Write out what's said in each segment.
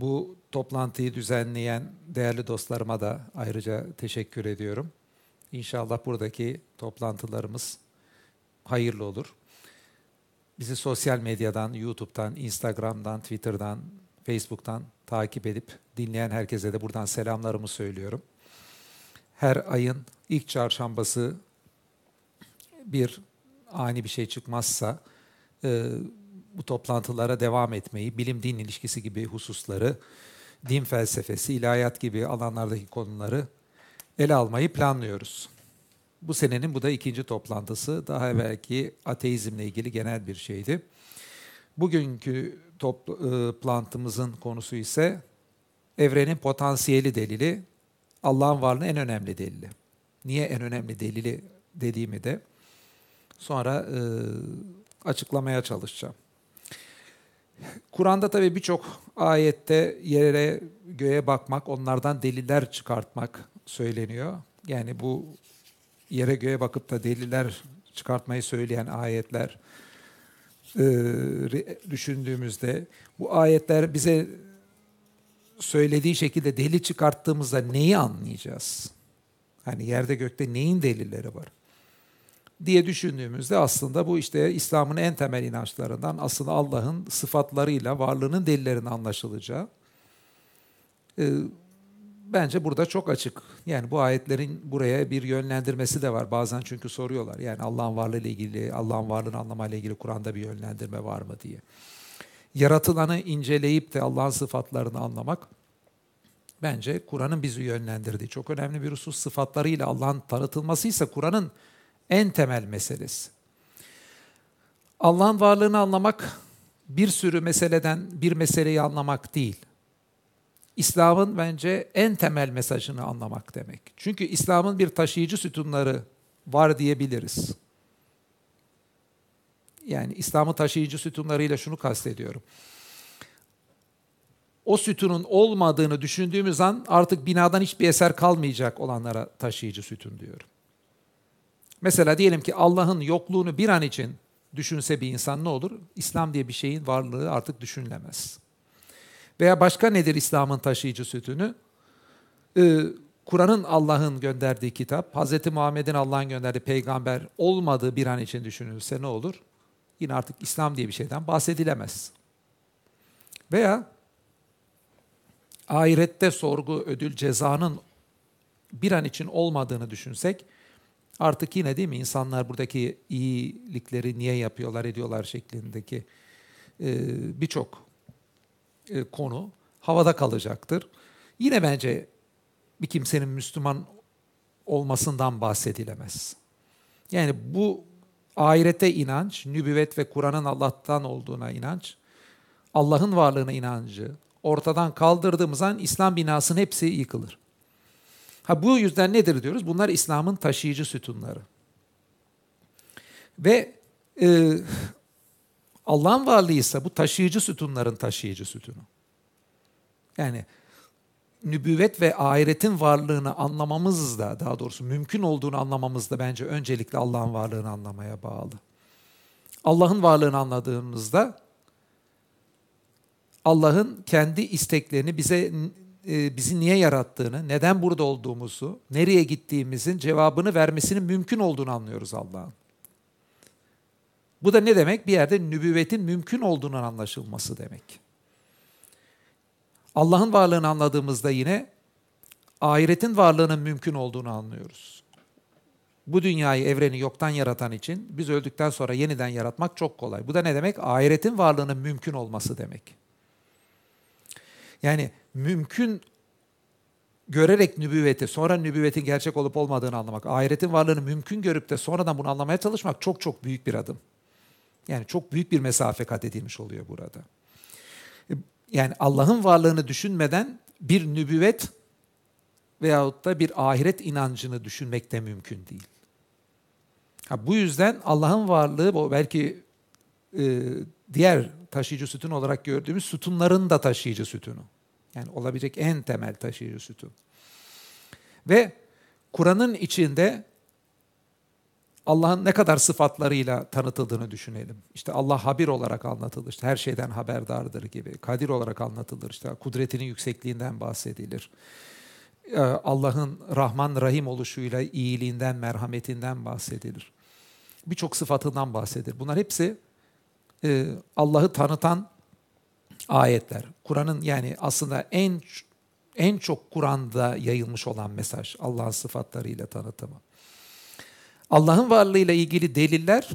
Bu toplantıyı düzenleyen değerli dostlarıma da ayrıca teşekkür ediyorum. İnşallah buradaki toplantılarımız hayırlı olur. Bizi sosyal medyadan, YouTube'dan, Instagram'dan, Twitter'dan, Facebook'tan takip edip dinleyen herkese de buradan selamlarımı söylüyorum. Her ayın ilk çarşambası bir ani bir şey çıkmazsa e, bu toplantılara devam etmeyi, bilim-din ilişkisi gibi hususları, din felsefesi, ilahiyat gibi alanlardaki konuları ele almayı planlıyoruz. Bu senenin bu da ikinci toplantısı. Daha evvelki ateizmle ilgili genel bir şeydi. Bugünkü toplantımızın konusu ise evrenin potansiyeli delili, Allah'ın varlığının en önemli delili. Niye en önemli delili dediğimi de sonra e, açıklamaya çalışacağım. Kur'an'da tabii birçok ayette yere göğe bakmak, onlardan deliller çıkartmak söyleniyor. Yani bu yere göğe bakıp da deliller çıkartmayı söyleyen ayetler e, düşündüğümüzde bu ayetler bize söylediği şekilde deli çıkarttığımızda neyi anlayacağız? Hani yerde gökte neyin delilleri var? Diye düşündüğümüzde aslında bu işte İslam'ın en temel inançlarından aslında Allah'ın sıfatlarıyla varlığının delillerini anlaşılacağı. Ee, bence burada çok açık. Yani bu ayetlerin buraya bir yönlendirmesi de var. Bazen çünkü soruyorlar. Yani Allah'ın varlığı ile ilgili, Allah'ın varlığını anlamayla ilgili Kur'an'da bir yönlendirme var mı diye. Yaratılanı inceleyip de Allah'ın sıfatlarını anlamak bence Kur'an'ın bizi yönlendirdiği çok önemli bir husus. Sıfatlarıyla Allah'ın tanıtılması ise Kur'an'ın en temel meselesi. Allah'ın varlığını anlamak bir sürü meseleden bir meseleyi anlamak değil. İslam'ın bence en temel mesajını anlamak demek. Çünkü İslam'ın bir taşıyıcı sütunları var diyebiliriz. Yani İslam'ın taşıyıcı sütunlarıyla şunu kastediyorum. O sütunun olmadığını düşündüğümüz an artık binadan hiçbir eser kalmayacak olanlara taşıyıcı sütun diyorum. Mesela diyelim ki Allah'ın yokluğunu bir an için düşünse bir insan ne olur? İslam diye bir şeyin varlığı artık düşünülemez. Veya başka nedir İslam'ın taşıyıcı sütünü? Ee, Kur'an'ın Allah'ın gönderdiği kitap, Hz. Muhammed'in Allah'ın gönderdiği peygamber olmadığı bir an için düşünülse ne olur? Yine artık İslam diye bir şeyden bahsedilemez. Veya ahirette sorgu, ödül, cezanın bir an için olmadığını düşünsek, Artık yine değil mi insanlar buradaki iyilikleri niye yapıyorlar, ediyorlar şeklindeki e, birçok e, konu havada kalacaktır. Yine bence bir kimsenin Müslüman olmasından bahsedilemez. Yani bu ahirete inanç, nübüvvet ve Kur'an'ın Allah'tan olduğuna inanç, Allah'ın varlığına inancı ortadan kaldırdığımız an İslam binasının hepsi yıkılır. Ha bu yüzden nedir diyoruz? Bunlar İslam'ın taşıyıcı sütunları. Ve e, Allah'ın varlığı ise bu taşıyıcı sütunların taşıyıcı sütunu. Yani nübüvvet ve ahiretin varlığını anlamamız da daha doğrusu mümkün olduğunu anlamamız da bence öncelikle Allah'ın varlığını anlamaya bağlı. Allah'ın varlığını anladığımızda Allah'ın kendi isteklerini bize e, bizi niye yarattığını, neden burada olduğumuzu, nereye gittiğimizin cevabını vermesinin mümkün olduğunu anlıyoruz Allah'ın. Bu da ne demek? Bir yerde nübüvvetin mümkün olduğunun anlaşılması demek. Allah'ın varlığını anladığımızda yine ahiretin varlığının mümkün olduğunu anlıyoruz. Bu dünyayı, evreni yoktan yaratan için biz öldükten sonra yeniden yaratmak çok kolay. Bu da ne demek? Ahiretin varlığının mümkün olması demek. Yani mümkün görerek nübüvveti, sonra nübüvvetin gerçek olup olmadığını anlamak, ahiretin varlığını mümkün görüp de sonradan bunu anlamaya çalışmak çok çok büyük bir adım. Yani çok büyük bir mesafe kat edilmiş oluyor burada. Yani Allah'ın varlığını düşünmeden bir nübüvvet veyahut da bir ahiret inancını düşünmek de mümkün değil. Ha, bu yüzden Allah'ın varlığı belki e, diğer taşıyıcı sütun olarak gördüğümüz sütunların da taşıyıcı sütunu. Yani olabilecek en temel taşıyıcı sütun. Ve Kur'an'ın içinde Allah'ın ne kadar sıfatlarıyla tanıtıldığını düşünelim. İşte Allah habir olarak anlatılır. İşte her şeyden haberdardır gibi. Kadir olarak anlatılır. İşte kudretinin yüksekliğinden bahsedilir. Ee, Allah'ın Rahman Rahim oluşuyla iyiliğinden, merhametinden bahsedilir. Birçok sıfatından bahsedilir. Bunlar hepsi e, Allah'ı tanıtan ayetler. Kur'an'ın yani aslında en en çok Kur'an'da yayılmış olan mesaj Allah'ın sıfatlarıyla tanıtımı. Allah'ın varlığıyla ilgili deliller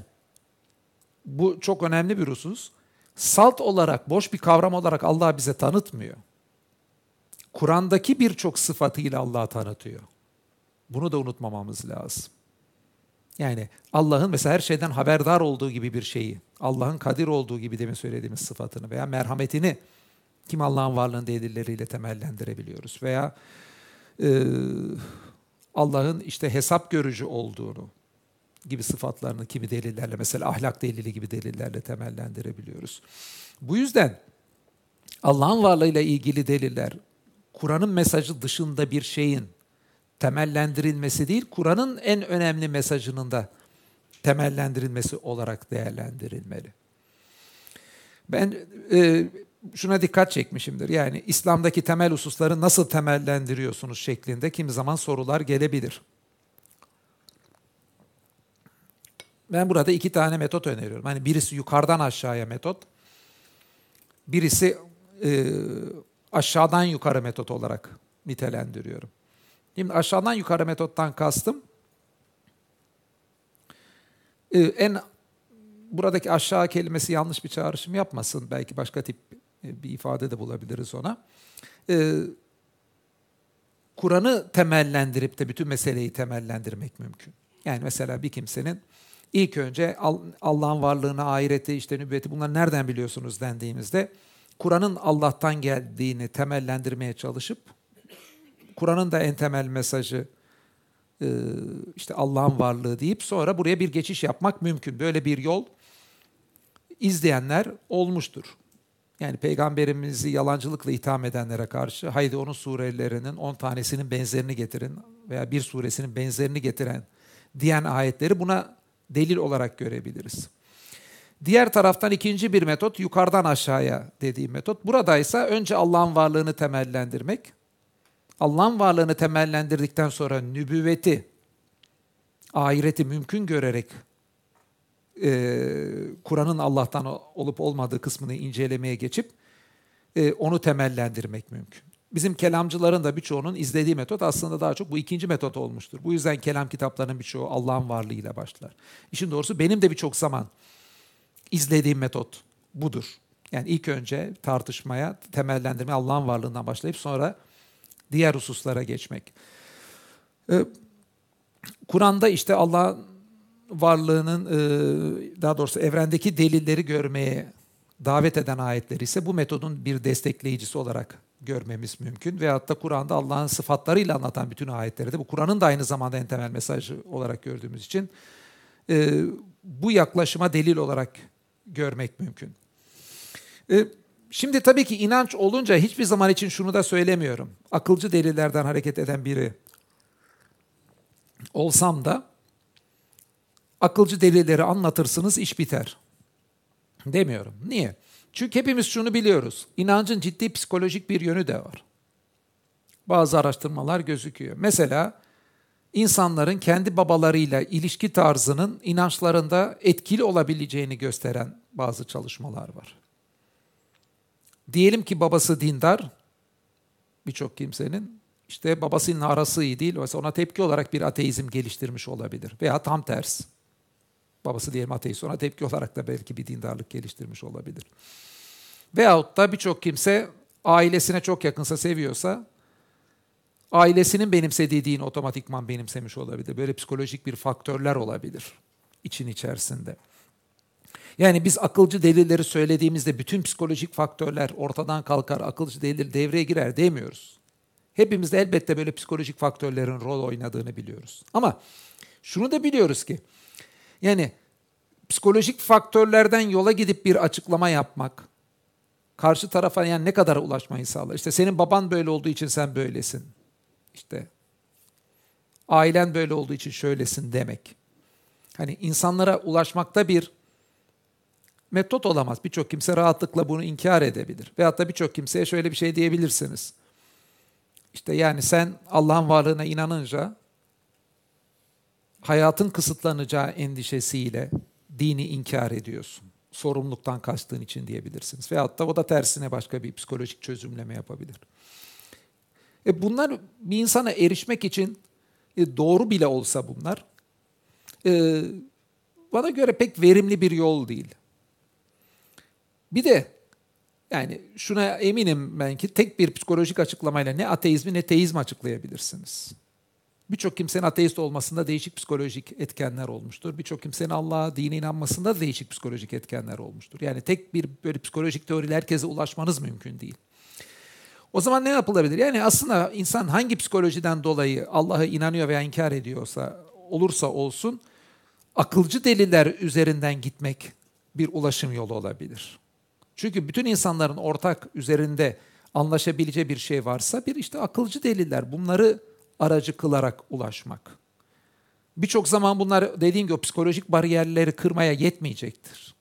bu çok önemli bir husus. Salt olarak, boş bir kavram olarak Allah bize tanıtmıyor. Kur'an'daki birçok sıfatıyla Allah'ı tanıtıyor. Bunu da unutmamamız lazım. Yani Allah'ın mesela her şeyden haberdar olduğu gibi bir şeyi, Allah'ın kadir olduğu gibi demin söylediğimiz sıfatını veya merhametini kim Allah'ın varlığını delilleriyle temellendirebiliyoruz veya e, Allah'ın işte hesap görücü olduğunu gibi sıfatlarını kimi delillerle mesela ahlak delili gibi delillerle temellendirebiliyoruz. Bu yüzden Allah'ın varlığıyla ilgili deliller Kur'an'ın mesajı dışında bir şeyin temellendirilmesi değil, Kur'an'ın en önemli mesajının da temellendirilmesi olarak değerlendirilmeli. Ben e, şuna dikkat çekmişimdir. Yani İslam'daki temel hususları nasıl temellendiriyorsunuz şeklinde kimi zaman sorular gelebilir. Ben burada iki tane metot öneriyorum. Hani birisi yukarıdan aşağıya metot, birisi e, aşağıdan yukarı metot olarak nitelendiriyorum. Şimdi aşağıdan yukarı metottan kastım e, en buradaki aşağı kelimesi yanlış bir çağrışım yapmasın. Belki başka tip e, bir ifade de bulabiliriz ona. E, Kur'an'ı temellendirip de bütün meseleyi temellendirmek mümkün. Yani mesela bir kimsenin ilk önce Allah'ın varlığını, ahireti, işte nübüvveti bunları nereden biliyorsunuz dendiğimizde Kur'an'ın Allah'tan geldiğini temellendirmeye çalışıp Kur'an'ın da en temel mesajı e, işte Allah'ın varlığı deyip sonra buraya bir geçiş yapmak mümkün. Böyle bir yol izleyenler olmuştur. Yani peygamberimizi yalancılıkla itham edenlere karşı haydi onun surelerinin 10 tanesinin benzerini getirin veya bir suresinin benzerini getiren diyen ayetleri buna delil olarak görebiliriz. Diğer taraftan ikinci bir metot yukarıdan aşağıya dediğim metot. Burada ise önce Allah'ın varlığını temellendirmek. Allah'ın varlığını temellendirdikten sonra nübüvveti, ahireti mümkün görerek e, Kur'an'ın Allah'tan olup olmadığı kısmını incelemeye geçip e, onu temellendirmek mümkün. Bizim kelamcıların da birçoğunun izlediği metot aslında daha çok bu ikinci metot olmuştur. Bu yüzden kelam kitaplarının birçoğu Allah'ın varlığıyla başlar. İşin doğrusu benim de birçok zaman izlediğim metot budur. Yani ilk önce tartışmaya, temellendirme Allah'ın varlığından başlayıp sonra diğer hususlara geçmek. Ee, Kur'an'da işte Allah'ın varlığının e, daha doğrusu evrendeki delilleri görmeye davet eden ayetleri ise bu metodun bir destekleyicisi olarak görmemiz mümkün. Veyahut da Kur'an'da Allah'ın sıfatlarıyla anlatan bütün ayetleri de bu Kur'an'ın da aynı zamanda en temel mesajı olarak gördüğümüz için e, bu yaklaşıma delil olarak görmek mümkün. E, şimdi tabii ki inanç olunca hiçbir zaman için şunu da söylemiyorum. Akılcı delillerden hareket eden biri olsam da akılcı delilleri anlatırsınız iş biter. Demiyorum. Niye? Çünkü hepimiz şunu biliyoruz. İnancın ciddi psikolojik bir yönü de var. Bazı araştırmalar gözüküyor. Mesela insanların kendi babalarıyla ilişki tarzının inançlarında etkili olabileceğini gösteren bazı çalışmalar var. Diyelim ki babası dindar, birçok kimsenin işte babasının arası iyi değil, mesela ona tepki olarak bir ateizm geliştirmiş olabilir veya tam ters. Babası diyelim ateist, ona tepki olarak da belki bir dindarlık geliştirmiş olabilir. Veyahut da birçok kimse ailesine çok yakınsa, seviyorsa ailesinin benimsediği dini otomatikman benimsemiş olabilir. Böyle psikolojik bir faktörler olabilir için içerisinde. Yani biz akılcı delilleri söylediğimizde bütün psikolojik faktörler ortadan kalkar, akılcı delil devreye girer demiyoruz. Hepimiz de elbette böyle psikolojik faktörlerin rol oynadığını biliyoruz. Ama şunu da biliyoruz ki yani psikolojik faktörlerden yola gidip bir açıklama yapmak karşı tarafa yani ne kadar ulaşmayı sağlar. İşte senin baban böyle olduğu için sen böylesin. İşte ailen böyle olduğu için şöylesin demek. Hani insanlara ulaşmakta bir metot olamaz. Birçok kimse rahatlıkla bunu inkar edebilir. Veyahut da birçok kimseye şöyle bir şey diyebilirsiniz. İşte yani sen Allah'ın varlığına inanınca hayatın kısıtlanacağı endişesiyle dini inkar ediyorsun. Sorumluluktan kaçtığın için diyebilirsiniz. Veyahut da o da tersine başka bir psikolojik çözümleme yapabilir. E bunlar bir insana erişmek için e doğru bile olsa bunlar e, bana göre pek verimli bir yol değil. Bir de yani şuna eminim ben ki tek bir psikolojik açıklamayla ne ateizmi ne teizmi açıklayabilirsiniz. Birçok kimsenin ateist olmasında değişik psikolojik etkenler olmuştur. Birçok kimsenin Allah'a, dine inanmasında da değişik psikolojik etkenler olmuştur. Yani tek bir böyle psikolojik teoriyle herkese ulaşmanız mümkün değil. O zaman ne yapılabilir? Yani aslında insan hangi psikolojiden dolayı Allah'a inanıyor veya inkar ediyorsa olursa olsun akılcı deliller üzerinden gitmek bir ulaşım yolu olabilir. Çünkü bütün insanların ortak üzerinde anlaşabileceği bir şey varsa bir işte akılcı deliller bunları aracı kılarak ulaşmak. Birçok zaman bunlar dediğim gibi psikolojik bariyerleri kırmaya yetmeyecektir.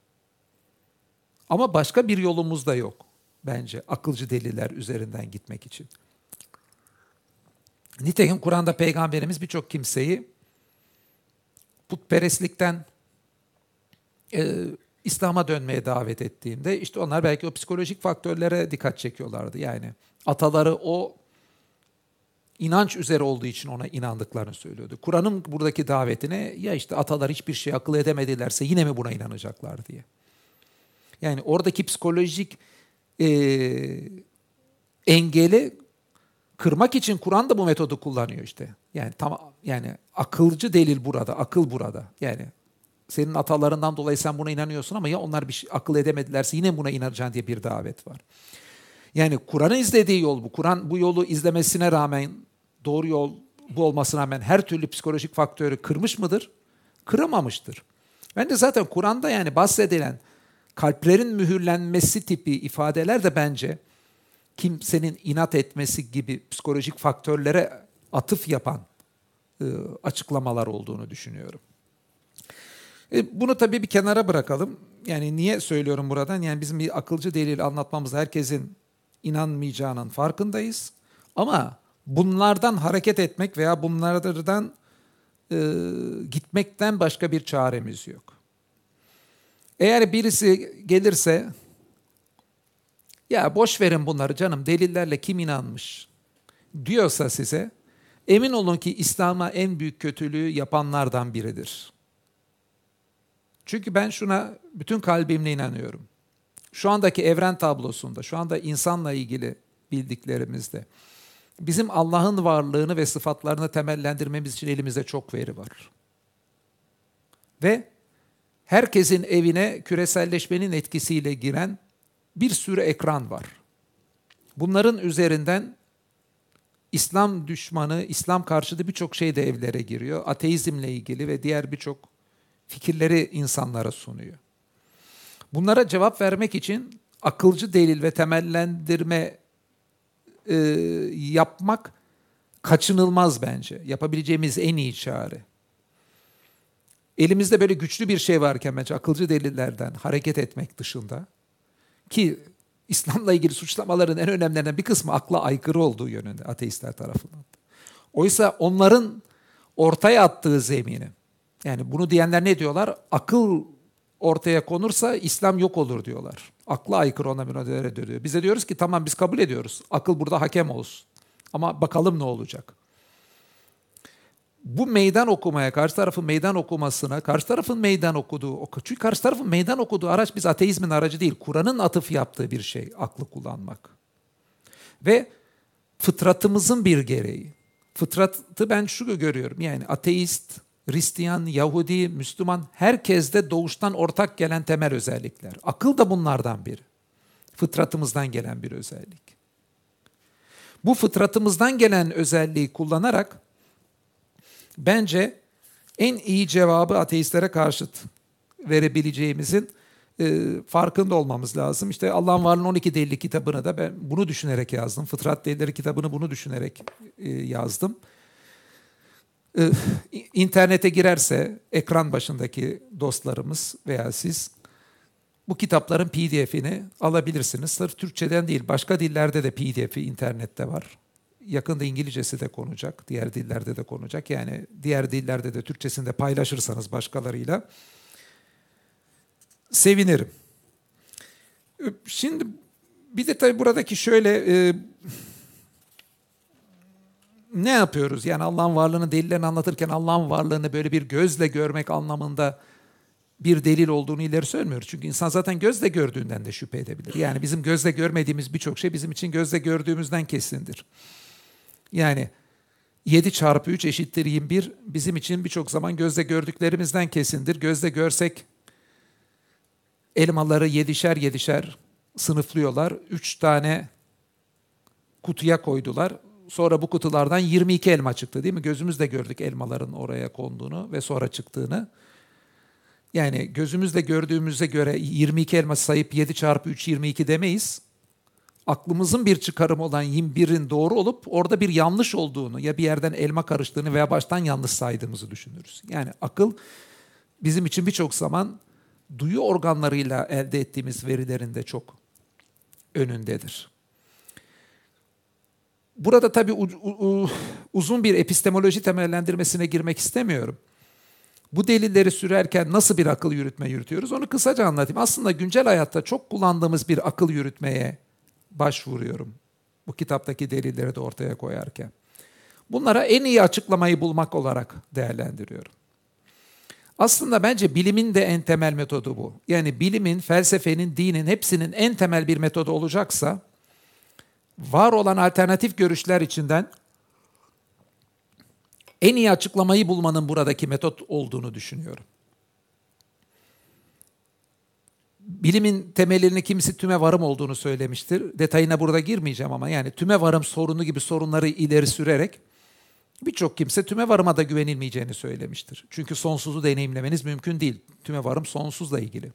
Ama başka bir yolumuz da yok bence akılcı deliller üzerinden gitmek için. Nitekim Kur'an'da peygamberimiz birçok kimseyi putperestlikten e, İslam'a dönmeye davet ettiğinde işte onlar belki o psikolojik faktörlere dikkat çekiyorlardı. Yani ataları o inanç üzere olduğu için ona inandıklarını söylüyordu. Kur'an'ın buradaki davetine ya işte atalar hiçbir şey akıl edemedilerse yine mi buna inanacaklar diye. Yani oradaki psikolojik e, engeli kırmak için Kur'an da bu metodu kullanıyor işte. Yani tam yani akılcı delil burada, akıl burada. Yani senin atalarından dolayı sen buna inanıyorsun ama ya onlar bir şey akıl edemedilerse yine buna inanacaksın diye bir davet var. Yani Kur'an'ın izlediği yol bu. Kur'an bu yolu izlemesine rağmen doğru yol bu olmasına rağmen her türlü psikolojik faktörü kırmış mıdır? Kıramamıştır. Ben de zaten Kur'an'da yani bahsedilen kalplerin mühürlenmesi tipi ifadeler de bence kimsenin inat etmesi gibi psikolojik faktörlere atıf yapan e, açıklamalar olduğunu düşünüyorum. E, bunu tabii bir kenara bırakalım. Yani niye söylüyorum buradan? Yani bizim bir akılcı delil anlatmamız herkesin inanmayacağının farkındayız. Ama bunlardan hareket etmek veya bunlardan e, gitmekten başka bir çaremiz yok. Eğer birisi gelirse ya boş verin bunları canım delillerle kim inanmış diyorsa size emin olun ki İslam'a en büyük kötülüğü yapanlardan biridir. Çünkü ben şuna bütün kalbimle inanıyorum. Şu andaki evren tablosunda, şu anda insanla ilgili bildiklerimizde bizim Allah'ın varlığını ve sıfatlarını temellendirmemiz için elimizde çok veri var. Ve herkesin evine küreselleşmenin etkisiyle giren bir sürü ekran var. Bunların üzerinden İslam düşmanı, İslam karşıtı birçok şey de evlere giriyor. Ateizmle ilgili ve diğer birçok fikirleri insanlara sunuyor. Bunlara cevap vermek için akılcı delil ve temellendirme e, yapmak kaçınılmaz bence. Yapabileceğimiz en iyi çare. Elimizde böyle güçlü bir şey varken bence akılcı delillerden hareket etmek dışında ki İslam'la ilgili suçlamaların en önemlilerinden bir kısmı akla aykırı olduğu yönünde ateistler tarafından. Oysa onların ortaya attığı zemini yani bunu diyenler ne diyorlar? Akıl ortaya konursa İslam yok olur diyorlar. Akla aykırı ona müracaat ediyor. Bize diyoruz ki tamam biz kabul ediyoruz. Akıl burada hakem olsun. Ama bakalım ne olacak. Bu meydan okumaya, karşı tarafın meydan okumasına, karşı tarafın meydan okuduğu, çünkü karşı tarafın meydan okuduğu araç biz ateizmin aracı değil, Kur'an'ın atıf yaptığı bir şey, aklı kullanmak. Ve fıtratımızın bir gereği. Fıtratı ben şu görüyorum, yani ateist, Hristiyan, Yahudi, Müslüman herkeste doğuştan ortak gelen temel özellikler. Akıl da bunlardan biri. Fıtratımızdan gelen bir özellik. Bu fıtratımızdan gelen özelliği kullanarak bence en iyi cevabı ateistlere karşıt verebileceğimizin e, farkında olmamız lazım. İşte Allah'ın varlığının 12 delili kitabını da ben bunu düşünerek yazdım. Fıtrat delilleri kitabını bunu düşünerek e, yazdım. E, internete girerse ekran başındaki dostlarımız veya siz bu kitapların PDF'ini alabilirsiniz. Sırf Türkçeden değil, başka dillerde de PDF'i internette var. Yakında İngilizcesi de konacak, diğer dillerde de konacak. Yani diğer dillerde de Türkçesinde paylaşırsanız başkalarıyla sevinirim. Şimdi bir de tabii buradaki şöyle e, ne yapıyoruz? Yani Allah'ın varlığını delillerini anlatırken Allah'ın varlığını böyle bir gözle görmek anlamında bir delil olduğunu ileri söylemiyoruz. Çünkü insan zaten gözle gördüğünden de şüphe edebilir. Yani bizim gözle görmediğimiz birçok şey bizim için gözle gördüğümüzden kesindir. Yani 7 çarpı 3 eşittir 21 bizim için birçok zaman gözle gördüklerimizden kesindir. Gözle görsek elmaları yedişer yedişer sınıflıyorlar. 3 tane kutuya koydular. Sonra bu kutulardan 22 elma çıktı değil mi? Gözümüzle gördük elmaların oraya konduğunu ve sonra çıktığını. Yani gözümüzle gördüğümüze göre 22 elma sayıp 7 çarpı 3 22 demeyiz. Aklımızın bir çıkarımı olan 21'in doğru olup orada bir yanlış olduğunu ya bir yerden elma karıştığını veya baştan yanlış saydığımızı düşünürüz. Yani akıl bizim için birçok zaman duyu organlarıyla elde ettiğimiz verilerin de çok önündedir. Burada tabii uzun bir epistemoloji temellendirmesine girmek istemiyorum. Bu delilleri sürerken nasıl bir akıl yürütme yürütüyoruz onu kısaca anlatayım. Aslında güncel hayatta çok kullandığımız bir akıl yürütmeye başvuruyorum. Bu kitaptaki delilleri de ortaya koyarken. Bunlara en iyi açıklamayı bulmak olarak değerlendiriyorum. Aslında bence bilimin de en temel metodu bu. Yani bilimin, felsefenin, dinin hepsinin en temel bir metodu olacaksa var olan alternatif görüşler içinden en iyi açıklamayı bulmanın buradaki metot olduğunu düşünüyorum. Bilimin temelini kimisi tüme varım olduğunu söylemiştir. Detayına burada girmeyeceğim ama yani tüme varım sorunu gibi sorunları ileri sürerek birçok kimse tüme varıma da güvenilmeyeceğini söylemiştir. Çünkü sonsuzu deneyimlemeniz mümkün değil. Tüme varım sonsuzla ilgili.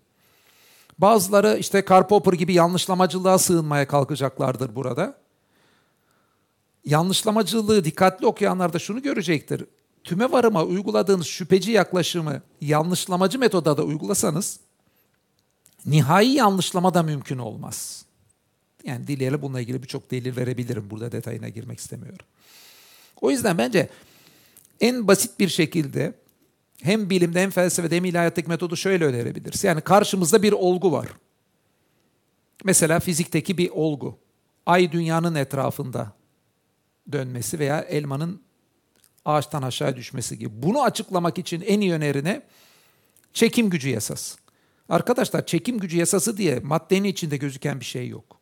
Bazıları işte Karl Popper gibi yanlışlamacılığa sığınmaya kalkacaklardır burada. Yanlışlamacılığı dikkatli okuyanlar da şunu görecektir. Tüme varıma uyguladığınız şüpheci yaklaşımı yanlışlamacı metoda da uygulasanız nihai yanlışlama da mümkün olmaz. Yani dileyle bununla ilgili birçok delil verebilirim. Burada detayına girmek istemiyorum. O yüzden bence en basit bir şekilde hem bilimde hem felsefede hem ilahiyattaki metodu şöyle önerebiliriz. Yani karşımızda bir olgu var. Mesela fizikteki bir olgu. Ay dünyanın etrafında dönmesi veya elmanın ağaçtan aşağı düşmesi gibi. Bunu açıklamak için en iyi önerine çekim gücü yasası. Arkadaşlar çekim gücü yasası diye maddenin içinde gözüken bir şey yok.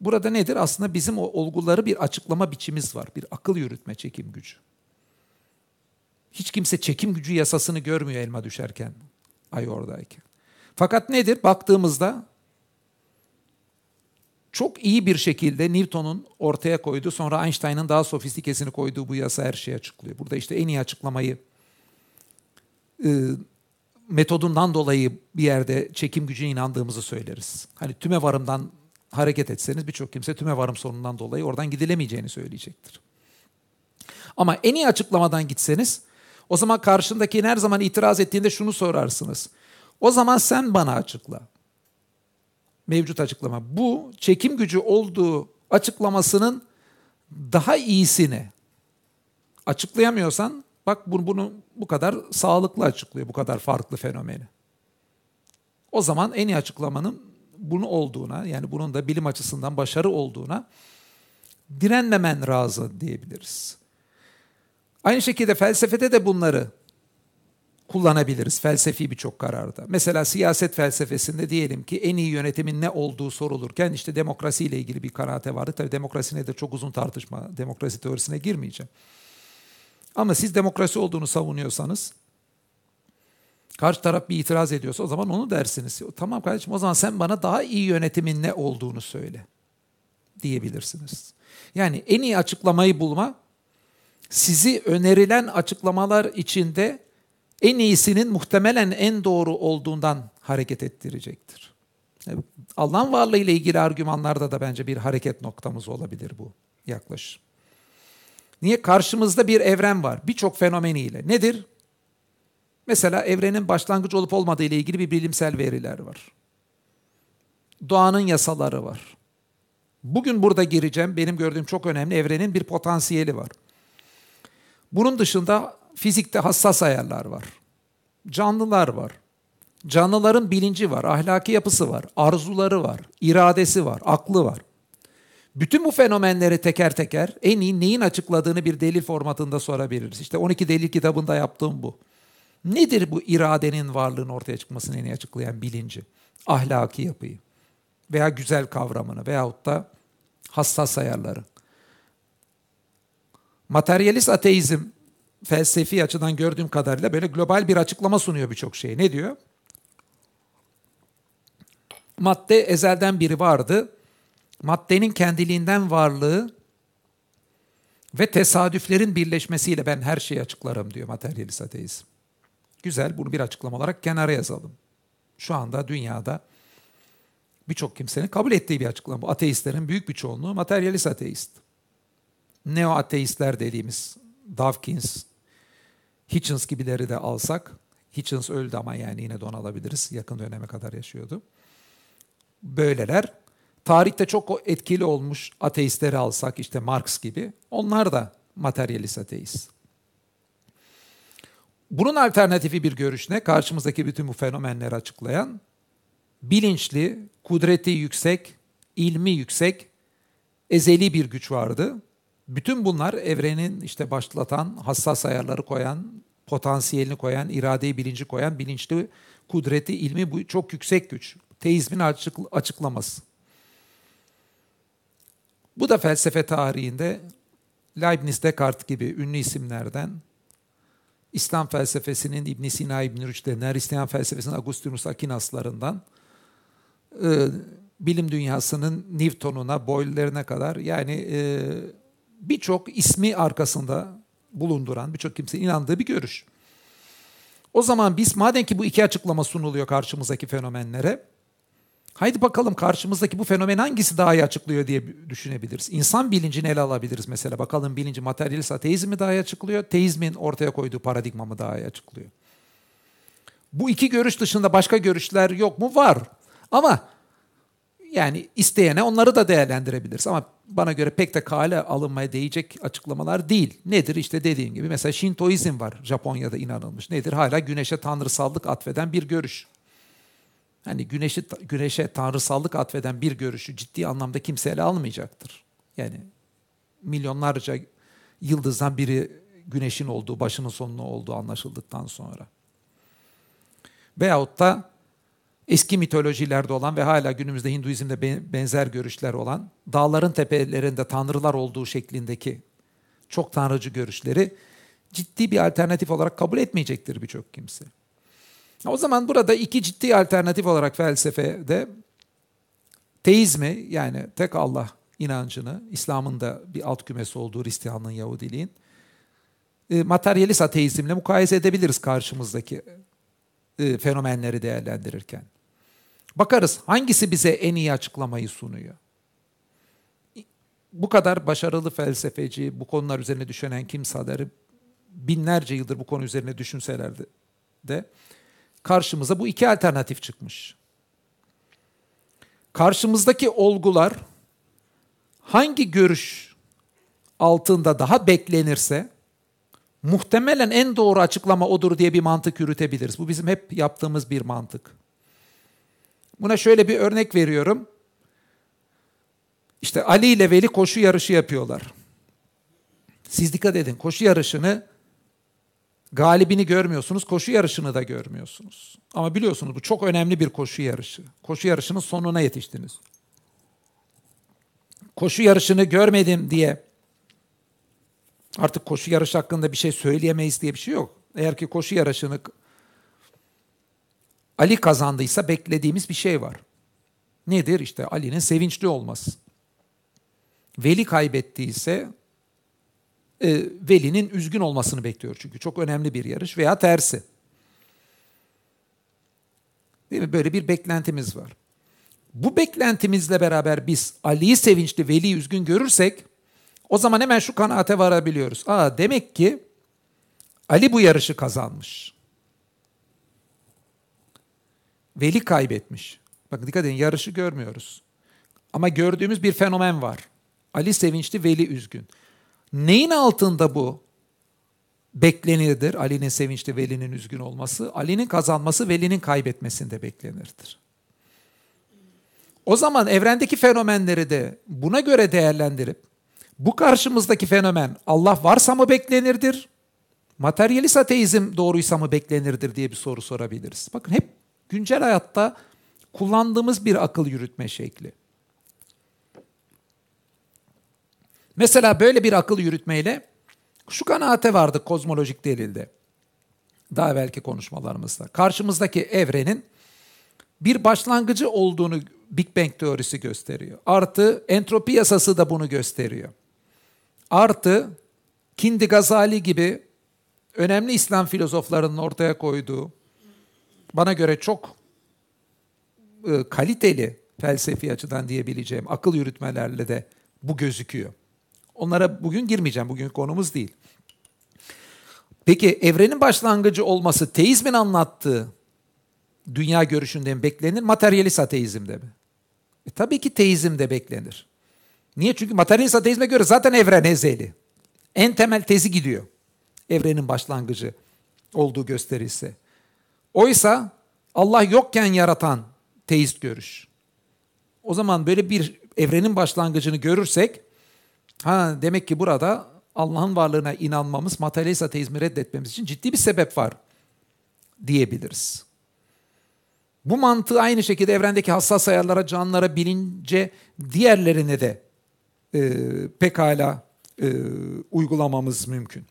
Burada nedir? Aslında bizim o olguları bir açıklama biçimiz var. Bir akıl yürütme çekim gücü. Hiç kimse çekim gücü yasasını görmüyor elma düşerken, ay oradayken. Fakat nedir? Baktığımızda çok iyi bir şekilde Newton'un ortaya koyduğu, sonra Einstein'ın daha sofistikesini koyduğu bu yasa her şeyi açıklıyor. Burada işte en iyi açıklamayı e, metodundan dolayı bir yerde çekim gücüne inandığımızı söyleriz. Hani tüme varımdan hareket etseniz birçok kimse tüme varım sorunundan dolayı oradan gidilemeyeceğini söyleyecektir. Ama en iyi açıklamadan gitseniz o zaman karşındaki her zaman itiraz ettiğinde şunu sorarsınız. O zaman sen bana açıkla. Mevcut açıklama. Bu çekim gücü olduğu açıklamasının daha iyisini açıklayamıyorsan bak bunu, bunu bu kadar sağlıklı açıklıyor bu kadar farklı fenomeni. O zaman en iyi açıklamanın bunu olduğuna yani bunun da bilim açısından başarı olduğuna direnmemen razı diyebiliriz. Aynı şekilde felsefede de bunları kullanabiliriz felsefi birçok kararda. Mesela siyaset felsefesinde diyelim ki en iyi yönetimin ne olduğu sorulurken işte demokrasiyle ilgili bir kanaate vardı. Tabii demokrasi nedir çok uzun tartışma. Demokrasi teorisine girmeyeceğim. Ama siz demokrasi olduğunu savunuyorsanız karşı taraf bir itiraz ediyorsa o zaman onu dersiniz. Tamam kardeşim o zaman sen bana daha iyi yönetimin ne olduğunu söyle diyebilirsiniz. Yani en iyi açıklamayı bulma sizi önerilen açıklamalar içinde en iyisinin muhtemelen en doğru olduğundan hareket ettirecektir. Allah'ın varlığı ile ilgili argümanlarda da bence bir hareket noktamız olabilir bu yaklaşım. Niye? Karşımızda bir evren var. Birçok fenomeniyle. Nedir? Mesela evrenin başlangıç olup olmadığı ile ilgili bir bilimsel veriler var. Doğanın yasaları var. Bugün burada gireceğim. Benim gördüğüm çok önemli evrenin bir potansiyeli var. Bunun dışında fizikte hassas ayarlar var. Canlılar var. Canlıların bilinci var, ahlaki yapısı var, arzuları var, iradesi var, aklı var. Bütün bu fenomenleri teker teker en iyi neyin açıkladığını bir delil formatında sorabiliriz. İşte 12 delil kitabında yaptığım bu. Nedir bu iradenin varlığını ortaya çıkmasını en iyi açıklayan bilinci? Ahlaki yapıyı veya güzel kavramını veyahut da hassas ayarları. Materyalist ateizm felsefi açıdan gördüğüm kadarıyla böyle global bir açıklama sunuyor birçok şey. Ne diyor? Madde ezelden biri vardı. Maddenin kendiliğinden varlığı ve tesadüflerin birleşmesiyle ben her şeyi açıklarım diyor materyalist ateizm. Güzel, bunu bir açıklama olarak kenara yazalım. Şu anda dünyada birçok kimsenin kabul ettiği bir açıklama. Bu ateistlerin büyük bir çoğunluğu materyalist ateist. Neo ateistler dediğimiz Dawkins, Hitchens gibileri de alsak, Hitchens öldü ama yani yine de onu alabiliriz. Yakın döneme kadar yaşıyordu. Böyleler tarihte çok etkili olmuş ateistleri alsak işte Marx gibi onlar da materyalist ateist. Bunun alternatifi bir görüş ne? Karşımızdaki bütün bu fenomenleri açıklayan bilinçli, kudreti yüksek, ilmi yüksek, ezeli bir güç vardı. Bütün bunlar evrenin işte başlatan, hassas ayarları koyan, potansiyelini koyan, iradeyi bilinci koyan, bilinçli, kudreti, ilmi bu çok yüksek güç. Teizmin açık, açıklaması. Bu da felsefe tarihinde Leibniz, Descartes gibi ünlü isimlerden İslam felsefesinin İbn Sina, İbn Rüşd'den, Hristiyan felsefesinin Agustinus Akinaslarından e, bilim dünyasının Newton'una, Boyle'lerine kadar yani e, birçok ismi arkasında bulunduran, birçok kimsenin inandığı bir görüş. O zaman biz madem ki bu iki açıklama sunuluyor karşımızdaki fenomenlere, haydi bakalım karşımızdaki bu fenomen hangisi daha iyi açıklıyor diye düşünebiliriz. İnsan bilincini ele alabiliriz mesela. Bakalım bilinci materyalist ateizm mi daha iyi açıklıyor, teizmin ortaya koyduğu paradigma mı daha iyi açıklıyor? Bu iki görüş dışında başka görüşler yok mu? Var. Ama yani isteyene onları da değerlendirebiliriz. Ama bana göre pek de kale alınmaya değecek açıklamalar değil. Nedir? İşte dediğim gibi mesela Şintoizm var Japonya'da inanılmış. Nedir? Hala güneşe tanrısallık atfeden bir görüş. Hani güneşi güneşe tanrısallık atfeden bir görüşü ciddi anlamda kimse ele almayacaktır. Yani milyonlarca yıldızdan biri güneşin olduğu, başının sonunu olduğu anlaşıldıktan sonra. Veyahut da eski mitolojilerde olan ve hala günümüzde Hinduizm'de benzer görüşler olan dağların tepelerinde tanrılar olduğu şeklindeki çok tanrıcı görüşleri ciddi bir alternatif olarak kabul etmeyecektir birçok kimse. O zaman burada iki ciddi alternatif olarak felsefede teizmi yani tek Allah inancını, İslam'ın da bir alt kümesi olduğu Hristiyanlığın, Yahudiliğin, e, materyalist ateizmle mukayese edebiliriz karşımızdaki e, fenomenleri değerlendirirken. Bakarız hangisi bize en iyi açıklamayı sunuyor. Bu kadar başarılı felsefeci, bu konular üzerine düşünen kimseleri binlerce yıldır bu konu üzerine düşünselerdi de karşımıza bu iki alternatif çıkmış. Karşımızdaki olgular hangi görüş altında daha beklenirse muhtemelen en doğru açıklama odur diye bir mantık yürütebiliriz. Bu bizim hep yaptığımız bir mantık. Buna şöyle bir örnek veriyorum. İşte Ali ile Veli koşu yarışı yapıyorlar. Siz dikkat edin koşu yarışını galibini görmüyorsunuz, koşu yarışını da görmüyorsunuz. Ama biliyorsunuz bu çok önemli bir koşu yarışı. Koşu yarışının sonuna yetiştiniz. Koşu yarışını görmedim diye artık koşu yarışı hakkında bir şey söyleyemeyiz diye bir şey yok. Eğer ki koşu yarışını Ali kazandıysa beklediğimiz bir şey var. Nedir? İşte Ali'nin sevinçli olması. Veli kaybettiyse e, Veli'nin üzgün olmasını bekliyor çünkü çok önemli bir yarış veya tersi. Değil mi? Böyle bir beklentimiz var. Bu beklentimizle beraber biz Ali'yi sevinçli, Veli'yi üzgün görürsek O zaman hemen şu kanaate varabiliyoruz. Aa demek ki Ali bu yarışı kazanmış. Veli kaybetmiş. Bakın dikkat edin yarışı görmüyoruz. Ama gördüğümüz bir fenomen var. Ali sevinçli, Veli üzgün. Neyin altında bu beklenirdir? Ali'nin sevinçli, Veli'nin üzgün olması. Ali'nin kazanması, Veli'nin kaybetmesinde beklenirdir. O zaman evrendeki fenomenleri de buna göre değerlendirip bu karşımızdaki fenomen Allah varsa mı beklenirdir? Materyalist ateizm doğruysa mı beklenirdir diye bir soru sorabiliriz. Bakın hep güncel hayatta kullandığımız bir akıl yürütme şekli. Mesela böyle bir akıl yürütmeyle şu kanaate vardık kozmolojik delilde. Daha belki konuşmalarımızda. Karşımızdaki evrenin bir başlangıcı olduğunu Big Bang teorisi gösteriyor. Artı entropi yasası da bunu gösteriyor. Artı Kindi Gazali gibi önemli İslam filozoflarının ortaya koyduğu bana göre çok e, kaliteli felsefi açıdan diyebileceğim akıl yürütmelerle de bu gözüküyor. Onlara bugün girmeyeceğim. Bugün konumuz değil. Peki evrenin başlangıcı olması teizmin anlattığı dünya görüşünden beklenir, materyalist ateizmde mi? E, tabii ki teizmde beklenir. Niye? Çünkü materyalist ateizme göre zaten evren ezeli. En temel tezi gidiyor. Evrenin başlangıcı olduğu gösterirse. Oysa Allah yokken yaratan teist görüş. O zaman böyle bir evrenin başlangıcını görürsek ha demek ki burada Allah'ın varlığına inanmamız, materyalist ateizmi reddetmemiz için ciddi bir sebep var diyebiliriz. Bu mantığı aynı şekilde evrendeki hassas ayarlara, canlılara, bilince, diğerlerine de e, pekala e, uygulamamız mümkün.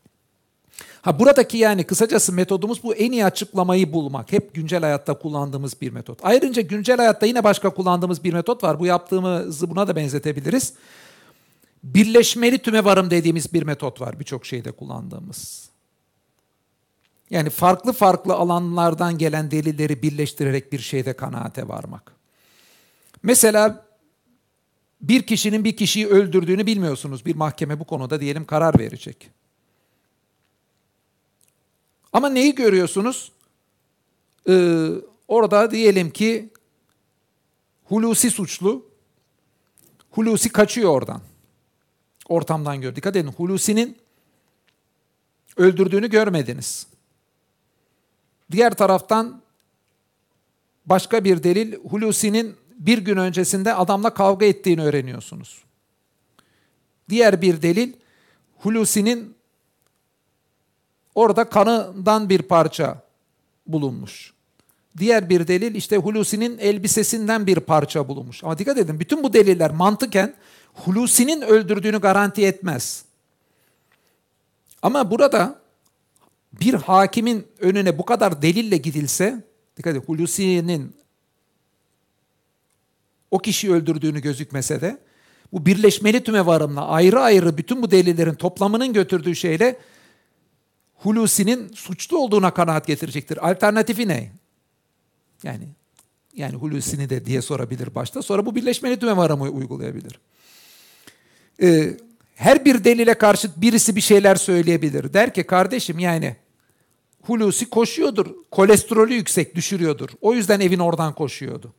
Ha buradaki yani kısacası metodumuz bu en iyi açıklamayı bulmak. Hep güncel hayatta kullandığımız bir metot. Ayrıca güncel hayatta yine başka kullandığımız bir metot var. Bu yaptığımızı buna da benzetebiliriz. Birleşmeli tümevarım dediğimiz bir metot var birçok şeyde kullandığımız. Yani farklı farklı alanlardan gelen delilleri birleştirerek bir şeyde kanaate varmak. Mesela bir kişinin bir kişiyi öldürdüğünü bilmiyorsunuz. Bir mahkeme bu konuda diyelim karar verecek. Ama neyi görüyorsunuz? Ee, orada diyelim ki Hulusi suçlu. Hulusi kaçıyor oradan. Ortamdan gör. Dikkat edin Hulusi'nin öldürdüğünü görmediniz. Diğer taraftan başka bir delil Hulusi'nin bir gün öncesinde adamla kavga ettiğini öğreniyorsunuz. Diğer bir delil Hulusi'nin orada kanından bir parça bulunmuş. Diğer bir delil işte Hulusi'nin elbisesinden bir parça bulunmuş. Ama dikkat edin bütün bu deliller mantıken Hulusi'nin öldürdüğünü garanti etmez. Ama burada bir hakimin önüne bu kadar delille gidilse, dikkat edin Hulusi'nin o kişiyi öldürdüğünü gözükmese de bu birleşmeli tümevarımla ayrı ayrı bütün bu delillerin toplamının götürdüğü şeyle Hulusi'nin suçlu olduğuna kanaat getirecektir. Alternatifi ne? Yani yani Hulusi'ni de diye sorabilir başta. Sonra bu birleşmeli tümevarımı uygulayabilir. Ee, her bir delile karşı birisi bir şeyler söyleyebilir. Der ki kardeşim yani Hulusi koşuyordur. Kolesterolü yüksek düşürüyordur. O yüzden evin oradan koşuyordu.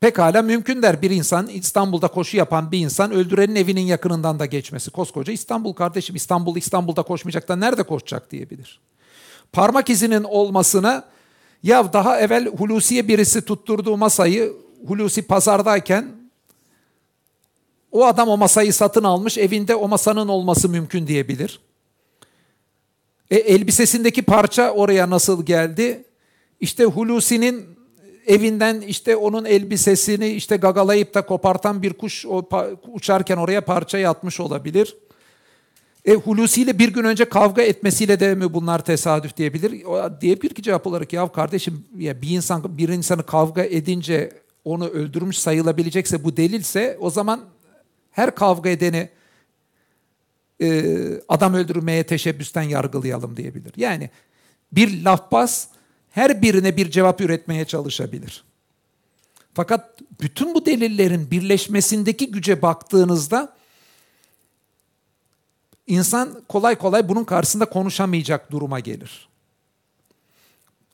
Pekala mümkün der bir insan İstanbul'da koşu yapan bir insan öldürenin evinin yakınından da geçmesi. Koskoca İstanbul kardeşim İstanbul İstanbul'da koşmayacak da nerede koşacak diyebilir. Parmak izinin olmasına ya daha evvel Hulusi'ye birisi tutturduğu masayı Hulusi pazardayken o adam o masayı satın almış evinde o masanın olması mümkün diyebilir. E, elbisesindeki parça oraya nasıl geldi? İşte Hulusi'nin evinden işte onun elbisesini işte gagalayıp da kopartan bir kuş o uçarken oraya parçayı atmış olabilir. E, Hulusi ile bir gün önce kavga etmesiyle de mi bunlar tesadüf diyebilir? O, diyebilir ki cevap olarak ya kardeşim ya bir insan bir insanı kavga edince onu öldürmüş sayılabilecekse bu delilse o zaman her kavga edeni e, adam öldürmeye teşebbüsten yargılayalım diyebilir. Yani bir lafbaz her birine bir cevap üretmeye çalışabilir. Fakat bütün bu delillerin birleşmesindeki güce baktığınızda insan kolay kolay bunun karşısında konuşamayacak duruma gelir.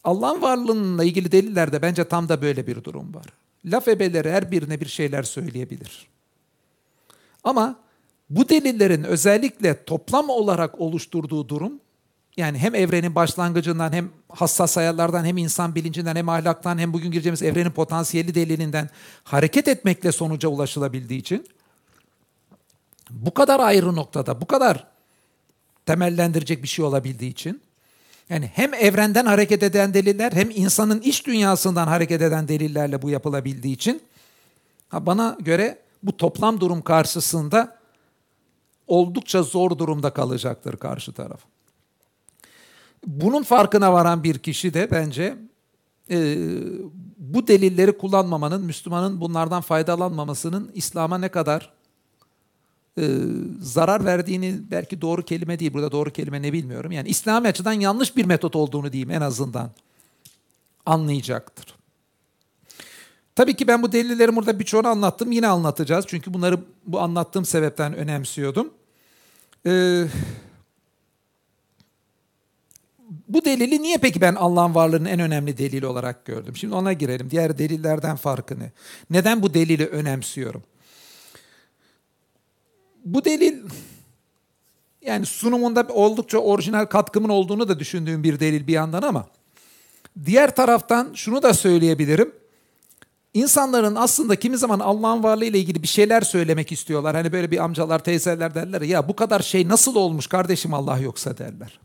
Allah'ın varlığıyla ilgili delillerde bence tam da böyle bir durum var. Laf ebeleri her birine bir şeyler söyleyebilir. Ama bu delillerin özellikle toplam olarak oluşturduğu durum yani hem evrenin başlangıcından hem hassas ayarlardan hem insan bilincinden hem ahlaktan hem bugün gireceğimiz evrenin potansiyeli delilinden hareket etmekle sonuca ulaşılabildiği için bu kadar ayrı noktada bu kadar temellendirecek bir şey olabildiği için yani hem evrenden hareket eden deliller hem insanın iç dünyasından hareket eden delillerle bu yapılabildiği için bana göre bu toplam durum karşısında oldukça zor durumda kalacaktır karşı taraf. Bunun farkına varan bir kişi de bence e, bu delilleri kullanmamanın, Müslümanın bunlardan faydalanmamasının İslam'a ne kadar e, zarar verdiğini belki doğru kelime değil, burada doğru kelime ne bilmiyorum. Yani İslami açıdan yanlış bir metot olduğunu diyeyim en azından anlayacaktır. Tabii ki ben bu delilleri burada birçoğunu anlattım. Yine anlatacağız. Çünkü bunları bu anlattığım sebepten önemsiyordum. Ee, bu delili niye peki ben Allah'ın varlığının en önemli delili olarak gördüm? Şimdi ona girelim. Diğer delillerden farkı ne? Neden bu delili önemsiyorum? Bu delil yani sunumunda oldukça orijinal katkımın olduğunu da düşündüğüm bir delil bir yandan ama diğer taraftan şunu da söyleyebilirim. İnsanların aslında kimi zaman Allah'ın varlığı ile ilgili bir şeyler söylemek istiyorlar. Hani böyle bir amcalar, teyzeler derler ya bu kadar şey nasıl olmuş kardeşim Allah yoksa derler.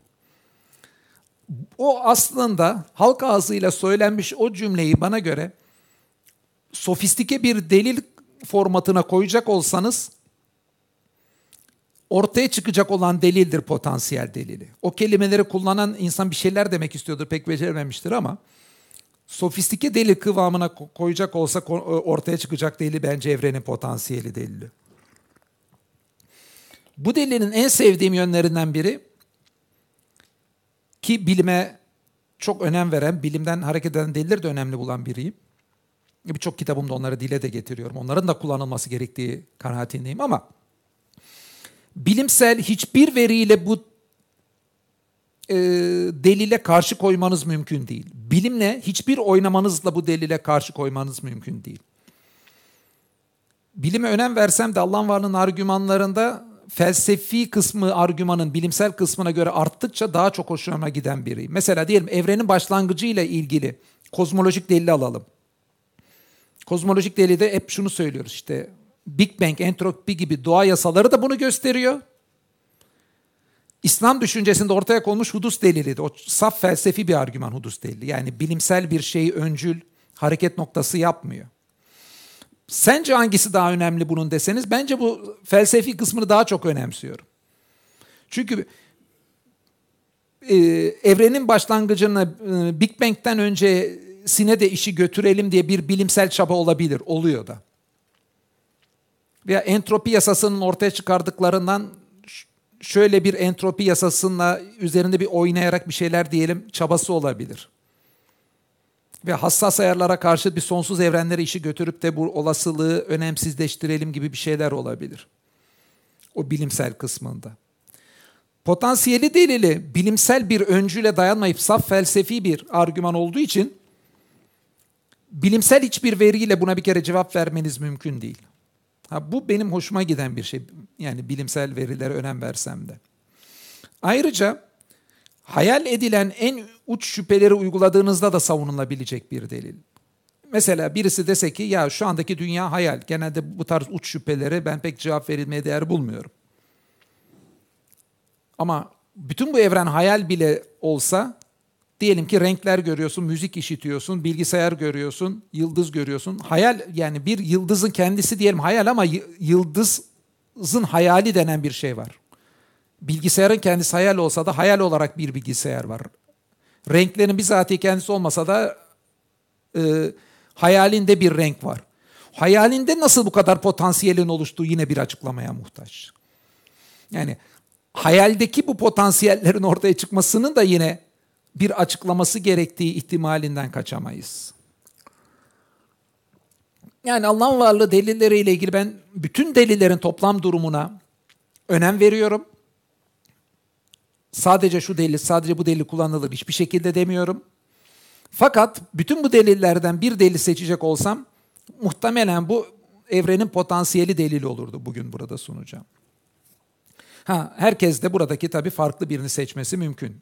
O aslında halk ağzıyla söylenmiş o cümleyi bana göre sofistike bir delil formatına koyacak olsanız ortaya çıkacak olan delildir potansiyel delili. O kelimeleri kullanan insan bir şeyler demek istiyordur pek becerememiştir ama sofistike delil kıvamına koyacak olsa ortaya çıkacak delili bence evrenin potansiyeli delili. Bu delilin en sevdiğim yönlerinden biri ki bilime çok önem veren, bilimden hareket eden delilleri de önemli bulan biriyim. Birçok kitabımda onları dile de getiriyorum. Onların da kullanılması gerektiği kanaatindeyim ama bilimsel hiçbir veriyle bu e, delile karşı koymanız mümkün değil. Bilimle hiçbir oynamanızla bu delile karşı koymanız mümkün değil. Bilime önem versem de Allah'ın varlığının argümanlarında felsefi kısmı argümanın bilimsel kısmına göre arttıkça daha çok hoşuma giden biri. Mesela diyelim evrenin başlangıcı ile ilgili kozmolojik delili alalım. Kozmolojik delilde hep şunu söylüyoruz işte Big Bang, entropi gibi doğa yasaları da bunu gösteriyor. İslam düşüncesinde ortaya konmuş hudus delili. O saf felsefi bir argüman hudus delili. Yani bilimsel bir şeyi öncül hareket noktası yapmıyor. Sence hangisi daha önemli bunun deseniz bence bu felsefi kısmını daha çok önemsiyorum. Çünkü e, evrenin başlangıcını e, Big Bang'den önce sine de işi götürelim diye bir bilimsel çaba olabilir. Oluyor da. Veya entropi yasasının ortaya çıkardıklarından şöyle bir entropi yasasında üzerinde bir oynayarak bir şeyler diyelim çabası olabilir. Ve hassas ayarlara karşı bir sonsuz evrenlere işi götürüp de bu olasılığı önemsizleştirelim gibi bir şeyler olabilir. O bilimsel kısmında. Potansiyeli delili bilimsel bir öncüle dayanmayıp saf felsefi bir argüman olduğu için bilimsel hiçbir veriyle buna bir kere cevap vermeniz mümkün değil. Ha, bu benim hoşuma giden bir şey. Yani bilimsel verilere önem versem de. Ayrıca hayal edilen en uç şüpheleri uyguladığınızda da savunulabilecek bir delil. Mesela birisi dese ki ya şu andaki dünya hayal. Genelde bu tarz uç şüphelere ben pek cevap verilmeye değer bulmuyorum. Ama bütün bu evren hayal bile olsa Diyelim ki renkler görüyorsun, müzik işitiyorsun, bilgisayar görüyorsun, yıldız görüyorsun. Hayal yani bir yıldızın kendisi diyelim hayal ama yıldızın hayali denen bir şey var. Bilgisayarın kendisi hayal olsa da hayal olarak bir bilgisayar var. Renklerin bizatihi kendisi olmasa da e, hayalinde bir renk var. Hayalinde nasıl bu kadar potansiyelin oluştuğu yine bir açıklamaya muhtaç. Yani hayaldeki bu potansiyellerin ortaya çıkmasının da yine bir açıklaması gerektiği ihtimalinden kaçamayız. Yani Allah'ın varlığı delilleriyle ilgili ben bütün delillerin toplam durumuna önem veriyorum. Sadece şu delil, sadece bu delil kullanılır hiçbir şekilde demiyorum. Fakat bütün bu delillerden bir delil seçecek olsam muhtemelen bu evrenin potansiyeli delili olurdu bugün burada sunacağım. Ha, herkes de buradaki tabii farklı birini seçmesi mümkün.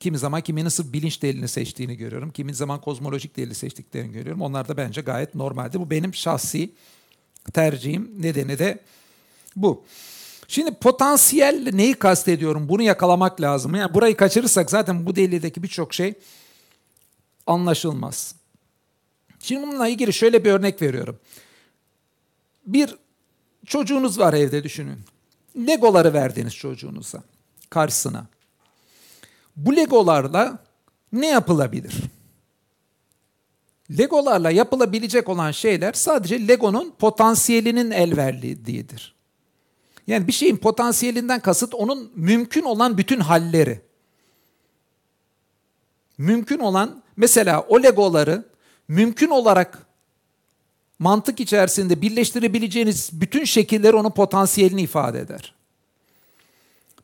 Kimi zaman kiminin sırf bilinç delilini seçtiğini görüyorum. Kimi zaman kozmolojik delili seçtiklerini görüyorum. Onlar da bence gayet normaldi. Bu benim şahsi tercihim. Nedeni de bu. Şimdi potansiyel neyi kastediyorum? Bunu yakalamak lazım. Yani burayı kaçırırsak zaten bu delildeki birçok şey anlaşılmaz. Şimdi bununla ilgili şöyle bir örnek veriyorum. Bir çocuğunuz var evde düşünün. Legoları verdiniz çocuğunuza karşısına. Bu legolarla ne yapılabilir? Legolarla yapılabilecek olan şeyler sadece Lego'nun potansiyelinin el verdiğidir. Yani bir şeyin potansiyelinden kasıt onun mümkün olan bütün halleri. Mümkün olan mesela o Legoları mümkün olarak mantık içerisinde birleştirebileceğiniz bütün şekilleri onun potansiyelini ifade eder.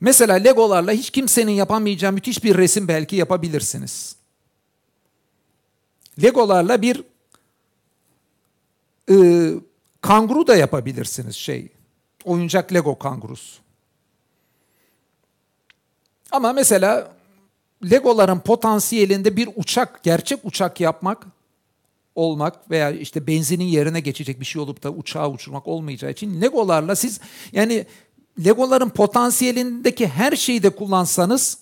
Mesela Legolarla hiç kimsenin yapamayacağı müthiş bir resim belki yapabilirsiniz. Legolarla bir e, kanguru da yapabilirsiniz şey. Oyuncak Lego kangurusu. Ama mesela Legoların potansiyelinde bir uçak, gerçek uçak yapmak olmak veya işte benzinin yerine geçecek bir şey olup da uçağı uçurmak olmayacağı için Legolarla siz yani Legoların potansiyelindeki her şeyi de kullansanız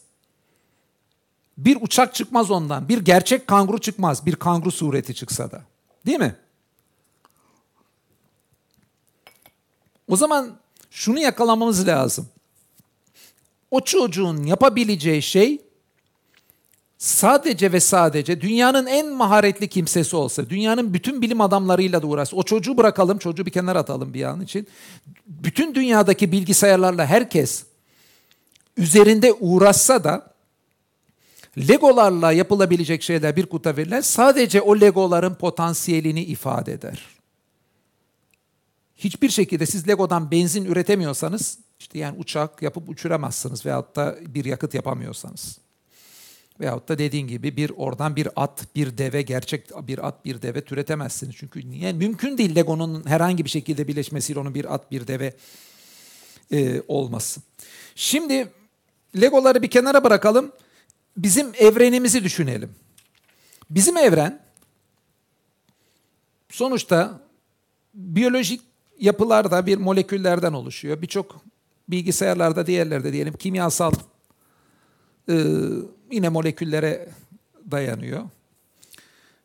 bir uçak çıkmaz ondan. Bir gerçek kanguru çıkmaz. Bir kanguru sureti çıksa da. Değil mi? O zaman şunu yakalamamız lazım. O çocuğun yapabileceği şey sadece ve sadece dünyanın en maharetli kimsesi olsa, dünyanın bütün bilim adamlarıyla da uğraşsa, o çocuğu bırakalım, çocuğu bir kenara atalım bir an için. Bütün dünyadaki bilgisayarlarla herkes üzerinde uğraşsa da Legolarla yapılabilecek şeyler bir kuta verilen sadece o Legoların potansiyelini ifade eder. Hiçbir şekilde siz Lego'dan benzin üretemiyorsanız, işte yani uçak yapıp uçuramazsınız veyahut da bir yakıt yapamıyorsanız. Veyahut da dediğin gibi bir oradan bir at, bir deve, gerçek bir at, bir deve türetemezsiniz. Çünkü niye? Mümkün değil Lego'nun herhangi bir şekilde birleşmesiyle onun bir at, bir deve e, olması. Şimdi Legoları bir kenara bırakalım. Bizim evrenimizi düşünelim. Bizim evren sonuçta biyolojik yapılarda bir moleküllerden oluşuyor. Birçok bilgisayarlarda, diğerlerde diyelim kimyasal e, yine moleküllere dayanıyor.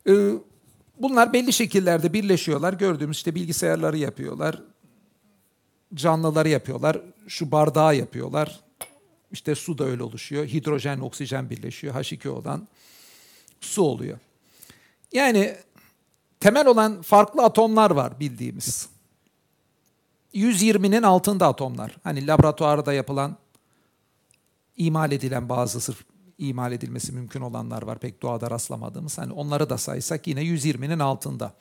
Ee, bunlar belli şekillerde birleşiyorlar. Gördüğümüz işte bilgisayarları yapıyorlar. Canlıları yapıyorlar. Şu bardağı yapıyorlar. İşte su da öyle oluşuyor. Hidrojen, oksijen birleşiyor. H2O'dan su oluyor. Yani temel olan farklı atomlar var bildiğimiz. 120'nin altında atomlar. Hani laboratuvarda yapılan, imal edilen bazı sırf imal edilmesi mümkün olanlar var pek doğada rastlamadığımız. Hani onları da saysak yine 120'nin altında.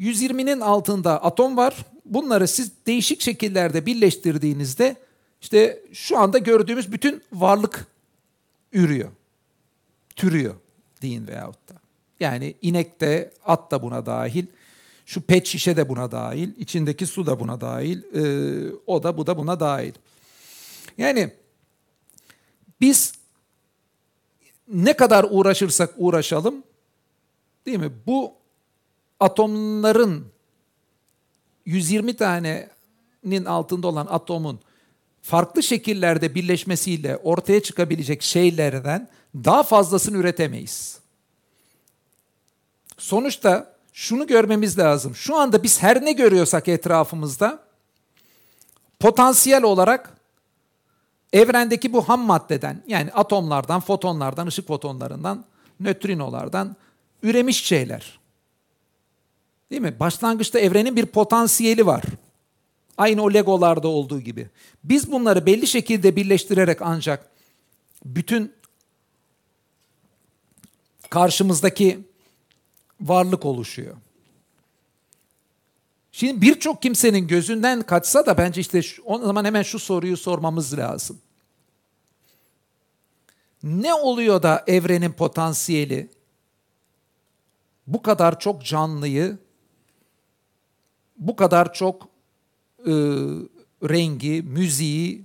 120'nin altında atom var. Bunları siz değişik şekillerde birleştirdiğinizde işte şu anda gördüğümüz bütün varlık ürüyor. Türüyor deyin veyahut da. Yani inek de, at da buna dahil. Şu pet şişe de buna dahil. içindeki su da buna dahil. Ee, o da bu da buna dahil. Yani biz ne kadar uğraşırsak uğraşalım değil mi? Bu atomların 120 tanenin altında olan atomun farklı şekillerde birleşmesiyle ortaya çıkabilecek şeylerden daha fazlasını üretemeyiz. Sonuçta şunu görmemiz lazım. Şu anda biz her ne görüyorsak etrafımızda potansiyel olarak Evrendeki bu ham maddeden yani atomlardan, fotonlardan, ışık fotonlarından, nötrinolardan üremiş şeyler. Değil mi? Başlangıçta evrenin bir potansiyeli var. Aynı o legolarda olduğu gibi. Biz bunları belli şekilde birleştirerek ancak bütün karşımızdaki varlık oluşuyor. Şimdi birçok kimsenin gözünden kaçsa da bence işte şu, o zaman hemen şu soruyu sormamız lazım. Ne oluyor da evrenin potansiyeli bu kadar çok canlıyı, bu kadar çok e, rengi, müziği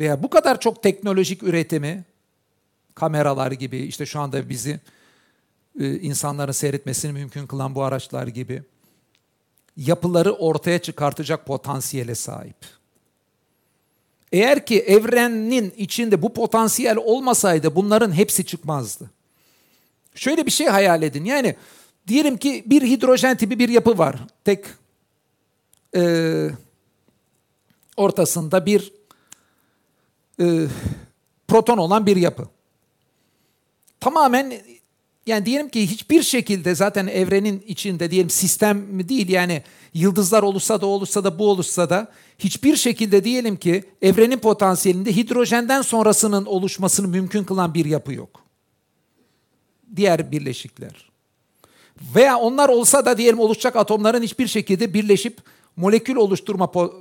veya bu kadar çok teknolojik üretimi, kameralar gibi işte şu anda bizi e, insanların seyretmesini mümkün kılan bu araçlar gibi yapıları ortaya çıkartacak potansiyele sahip. Eğer ki evrenin içinde bu potansiyel olmasaydı bunların hepsi çıkmazdı. Şöyle bir şey hayal edin. Yani diyelim ki bir hidrojen tipi bir yapı var. Tek e, ortasında bir e, proton olan bir yapı. Tamamen yani diyelim ki hiçbir şekilde zaten evrenin içinde diyelim sistem değil yani yıldızlar olursa da olursa da bu olursa da hiçbir şekilde diyelim ki evrenin potansiyelinde hidrojenden sonrasının oluşmasını mümkün kılan bir yapı yok. Diğer birleşikler. Veya onlar olsa da diyelim oluşacak atomların hiçbir şekilde birleşip molekül oluşturma po-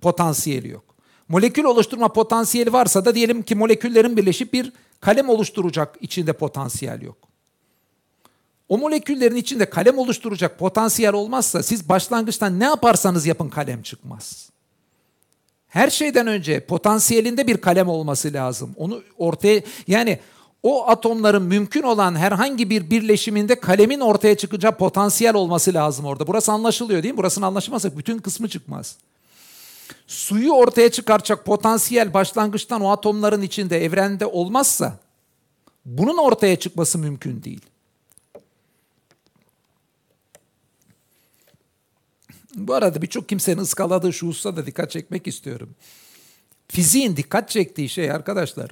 potansiyeli yok. Molekül oluşturma potansiyeli varsa da diyelim ki moleküllerin birleşip bir kalem oluşturacak içinde potansiyel yok. O moleküllerin içinde kalem oluşturacak potansiyel olmazsa siz başlangıçtan ne yaparsanız yapın kalem çıkmaz. Her şeyden önce potansiyelinde bir kalem olması lazım. Onu ortaya yani o atomların mümkün olan herhangi bir birleşiminde kalemin ortaya çıkacağı potansiyel olması lazım orada. Burası anlaşılıyor değil mi? Burasını anlaşmazsak bütün kısmı çıkmaz. Suyu ortaya çıkaracak potansiyel başlangıçtan o atomların içinde evrende olmazsa bunun ortaya çıkması mümkün değil. Bu arada birçok kimsenin ıskaladığı şu hususa da dikkat çekmek istiyorum. Fiziğin dikkat çektiği şey arkadaşlar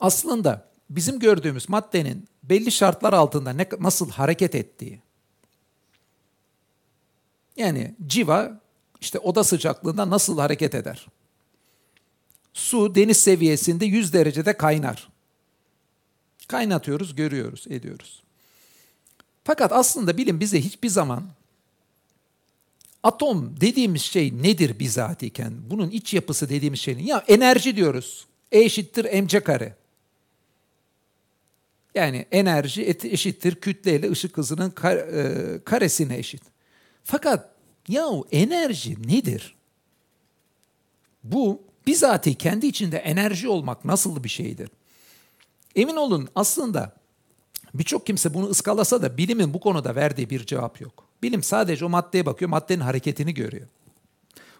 aslında bizim gördüğümüz maddenin belli şartlar altında ne, nasıl hareket ettiği. Yani civa işte oda sıcaklığında nasıl hareket eder? Su deniz seviyesinde 100 derecede kaynar. Kaynatıyoruz, görüyoruz, ediyoruz. Fakat aslında bilim bize hiçbir zaman Atom dediğimiz şey nedir bizatiken? Bunun iç yapısı dediğimiz şey ne? Ya enerji diyoruz. E eşittir mc kare. Yani enerji eşittir kütleyle ışık hızının e, karesine eşit. Fakat yahu enerji nedir? Bu bizatihi kendi içinde enerji olmak nasıl bir şeydir? Emin olun aslında birçok kimse bunu ıskalasa da bilimin bu konuda verdiği bir cevap yok. Bilim sadece o maddeye bakıyor, maddenin hareketini görüyor.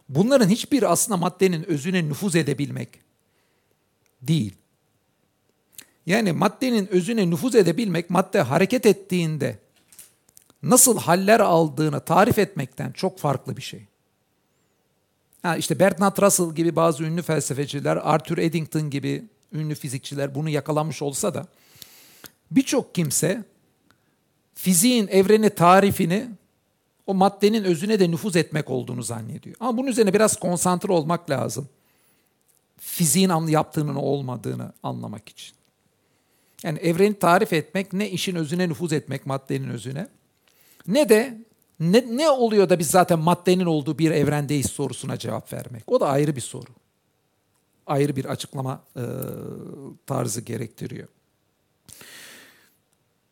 Bunların hiçbir aslında maddenin özüne nüfuz edebilmek değil. Yani maddenin özüne nüfuz edebilmek, madde hareket ettiğinde nasıl haller aldığını tarif etmekten çok farklı bir şey. Ha işte Bertrand Russell gibi bazı ünlü felsefeciler, Arthur Eddington gibi ünlü fizikçiler bunu yakalamış olsa da birçok kimse fiziğin evreni tarifini o maddenin özüne de nüfuz etmek olduğunu zannediyor. Ama bunun üzerine biraz konsantre olmak lazım. Fiziğin yaptığının olmadığını anlamak için. Yani evreni tarif etmek ne işin özüne nüfuz etmek maddenin özüne ne de ne, ne oluyor da biz zaten maddenin olduğu bir evrendeyiz sorusuna cevap vermek. O da ayrı bir soru. Ayrı bir açıklama e, tarzı gerektiriyor.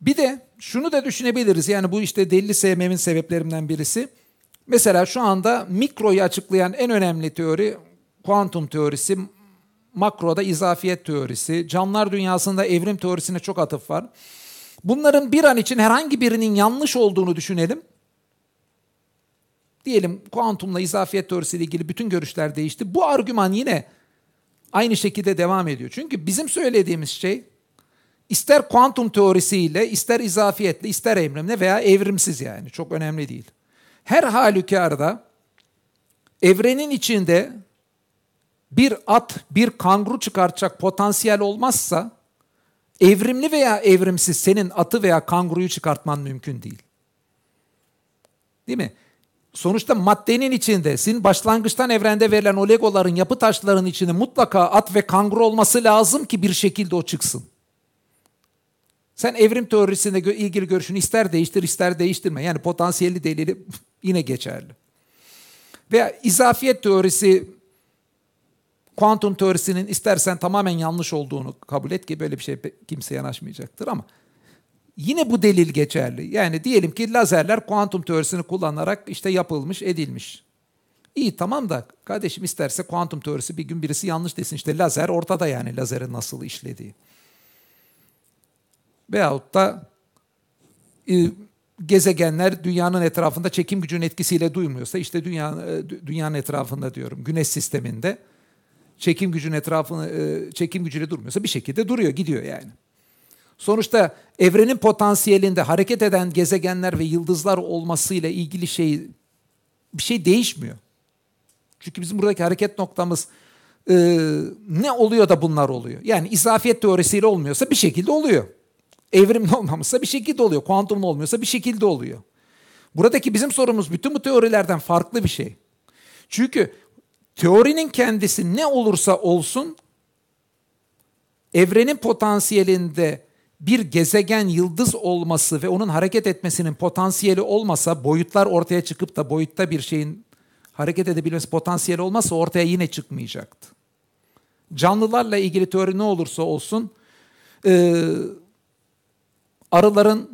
Bir de şunu da düşünebiliriz. Yani bu işte delili sevmemin sebeplerinden birisi. Mesela şu anda mikroyu açıklayan en önemli teori kuantum teorisi, makroda izafiyet teorisi, canlılar dünyasında evrim teorisine çok atıf var. Bunların bir an için herhangi birinin yanlış olduğunu düşünelim. Diyelim kuantumla izafiyet teorisiyle ilgili bütün görüşler değişti. Bu argüman yine aynı şekilde devam ediyor. Çünkü bizim söylediğimiz şey İster kuantum teorisiyle, ister izafiyetle, ister evrimle veya evrimsiz yani çok önemli değil. Her halükarda evrenin içinde bir at, bir kanguru çıkartacak potansiyel olmazsa evrimli veya evrimsiz senin atı veya kanguruyu çıkartman mümkün değil. Değil mi? Sonuçta maddenin içinde, senin başlangıçtan evrende verilen o legoların, yapı taşlarının içinde mutlaka at ve kanguru olması lazım ki bir şekilde o çıksın. Sen evrim teorisine ilgili görüşünü ister değiştir ister değiştirme. Yani potansiyelli delili yine geçerli. Veya izafiyet teorisi kuantum teorisinin istersen tamamen yanlış olduğunu kabul et ki böyle bir şey kimse yanaşmayacaktır ama yine bu delil geçerli. Yani diyelim ki lazerler kuantum teorisini kullanarak işte yapılmış, edilmiş. İyi tamam da kardeşim isterse kuantum teorisi bir gün birisi yanlış desin. İşte lazer ortada yani lazerin nasıl işlediği. Veyahut da e, gezegenler dünyanın etrafında çekim gücünün etkisiyle duymuyorsa işte dünya, e, dünyanın etrafında diyorum güneş sisteminde çekim gücünün etrafını e, çekim gücüyle durmuyorsa bir şekilde duruyor gidiyor yani. Sonuçta evrenin potansiyelinde hareket eden gezegenler ve yıldızlar olmasıyla ilgili şey bir şey değişmiyor. Çünkü bizim buradaki hareket noktamız e, ne oluyor da bunlar oluyor? Yani izafiyet teorisiyle olmuyorsa bir şekilde oluyor. Evrimli olmamışsa bir şekilde oluyor. Kuantumlu olmuyorsa bir şekilde oluyor. Buradaki bizim sorumuz bütün bu teorilerden farklı bir şey. Çünkü teorinin kendisi ne olursa olsun evrenin potansiyelinde bir gezegen yıldız olması ve onun hareket etmesinin potansiyeli olmasa boyutlar ortaya çıkıp da boyutta bir şeyin hareket edebilmesi potansiyeli olmazsa ortaya yine çıkmayacaktı. Canlılarla ilgili teori ne olursa olsun e, arıların,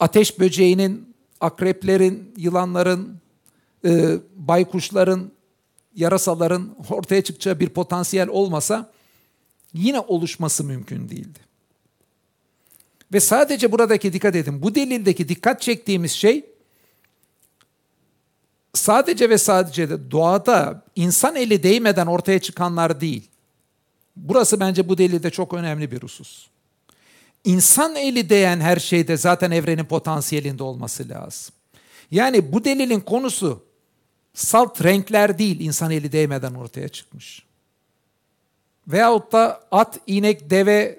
ateş böceğinin, akreplerin, yılanların, e, baykuşların, yarasaların ortaya çıkacağı bir potansiyel olmasa yine oluşması mümkün değildi. Ve sadece buradaki dikkat edin, bu delildeki dikkat çektiğimiz şey sadece ve sadece de doğada insan eli değmeden ortaya çıkanlar değil. Burası bence bu delilde çok önemli bir husus. İnsan eli değen her şeyde zaten evrenin potansiyelinde olması lazım. Yani bu delilin konusu salt renkler değil insan eli değmeden ortaya çıkmış. Veyahut da at, inek, deve,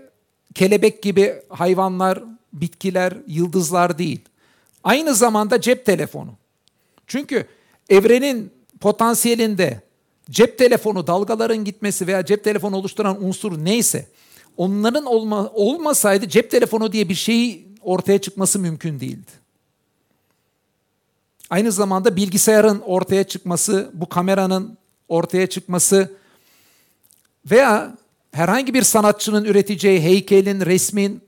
kelebek gibi hayvanlar, bitkiler, yıldızlar değil. Aynı zamanda cep telefonu. Çünkü evrenin potansiyelinde cep telefonu dalgaların gitmesi veya cep telefonu oluşturan unsur neyse onların olma, olmasaydı cep telefonu diye bir şey ortaya çıkması mümkün değildi. Aynı zamanda bilgisayarın ortaya çıkması, bu kameranın ortaya çıkması veya herhangi bir sanatçının üreteceği heykelin, resmin,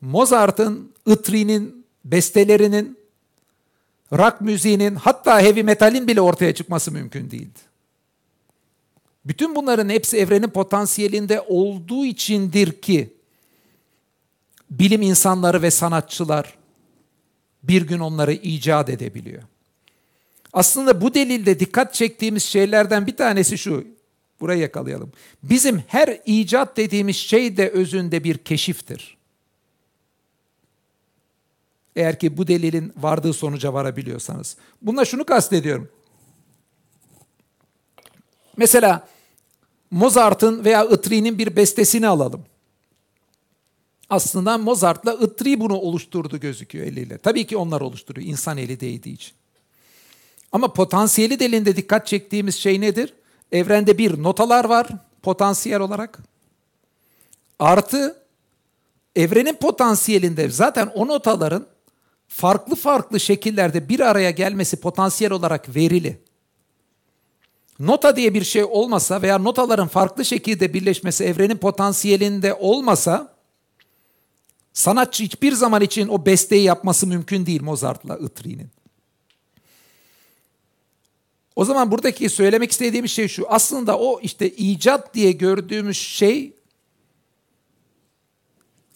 Mozart'ın, Itri'nin, bestelerinin, rock müziğinin hatta heavy metalin bile ortaya çıkması mümkün değildi. Bütün bunların hepsi evrenin potansiyelinde olduğu içindir ki bilim insanları ve sanatçılar bir gün onları icat edebiliyor. Aslında bu delilde dikkat çektiğimiz şeylerden bir tanesi şu. Burayı yakalayalım. Bizim her icat dediğimiz şey de özünde bir keşiftir. Eğer ki bu delilin vardığı sonuca varabiliyorsanız. Bununla şunu kastediyorum. Mesela Mozart'ın veya Itri'nin bir bestesini alalım. Aslında Mozart'la Itri bunu oluşturdu gözüküyor eliyle. Tabii ki onlar oluşturuyor insan eli değdiği için. Ama potansiyeli delinde dikkat çektiğimiz şey nedir? Evrende bir notalar var potansiyel olarak. Artı evrenin potansiyelinde zaten o notaların farklı farklı şekillerde bir araya gelmesi potansiyel olarak verili. Nota diye bir şey olmasa veya notaların farklı şekilde birleşmesi evrenin potansiyelinde olmasa sanatçı hiçbir zaman için o besteyi yapması mümkün değil Mozart'la Itri'nin. O zaman buradaki söylemek istediğim şey şu. Aslında o işte icat diye gördüğümüz şey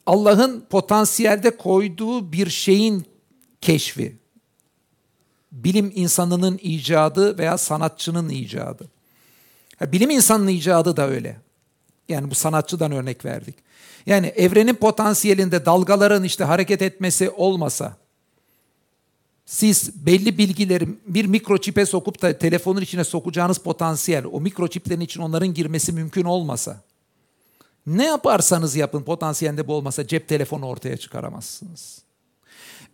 Allah'ın potansiyelde koyduğu bir şeyin keşfi. Bilim insanının icadı veya sanatçının icadı. bilim insanının icadı da öyle. Yani bu sanatçıdan örnek verdik. Yani evrenin potansiyelinde dalgaların işte hareket etmesi olmasa, siz belli bilgileri bir mikroçipe sokup da telefonun içine sokacağınız potansiyel, o mikroçiplerin için onların girmesi mümkün olmasa, ne yaparsanız yapın potansiyelinde bu olmasa cep telefonu ortaya çıkaramazsınız.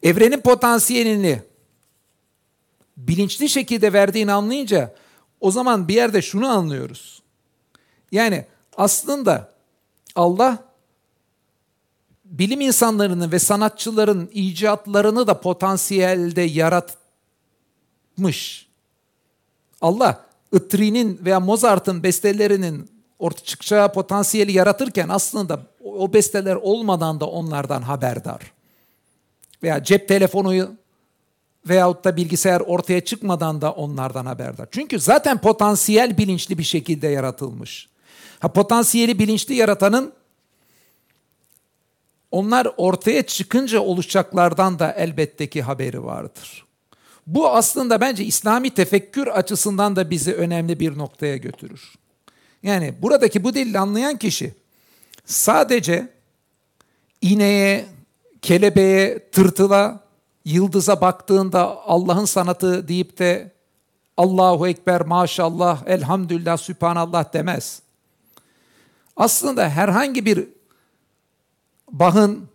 Evrenin potansiyelini bilinçli şekilde verdiğini anlayınca o zaman bir yerde şunu anlıyoruz. Yani aslında Allah bilim insanlarının ve sanatçıların icatlarını da potansiyelde yaratmış. Allah Itri'nin veya Mozart'ın bestelerinin ortaya çıkacağı potansiyeli yaratırken aslında o besteler olmadan da onlardan haberdar. Veya cep telefonu veyahut da bilgisayar ortaya çıkmadan da onlardan haberdar. Çünkü zaten potansiyel bilinçli bir şekilde yaratılmış. Ha potansiyeli bilinçli yaratanın onlar ortaya çıkınca oluşacaklardan da elbette ki haberi vardır. Bu aslında bence İslami tefekkür açısından da bizi önemli bir noktaya götürür. Yani buradaki bu dili anlayan kişi sadece ineğe, kelebeğe, tırtıla, yıldıza baktığında Allah'ın sanatı deyip de Allahu Ekber, maşallah, elhamdülillah, sübhanallah demez. Aslında herhangi bir Bach'ın,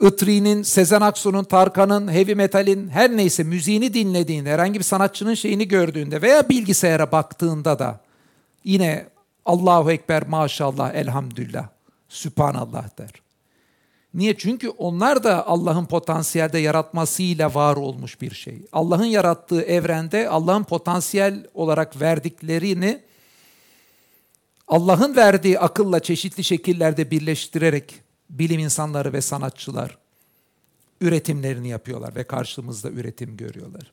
Itri'nin, Sezen Aksu'nun, Tarkan'ın, heavy metal'in her neyse müziğini dinlediğinde, herhangi bir sanatçının şeyini gördüğünde veya bilgisayara baktığında da yine Allahu Ekber, maşallah, elhamdülillah, sübhanallah der. Niye? Çünkü onlar da Allah'ın potansiyelde yaratmasıyla var olmuş bir şey. Allah'ın yarattığı evrende Allah'ın potansiyel olarak verdiklerini Allah'ın verdiği akılla çeşitli şekillerde birleştirerek bilim insanları ve sanatçılar üretimlerini yapıyorlar ve karşımızda üretim görüyorlar.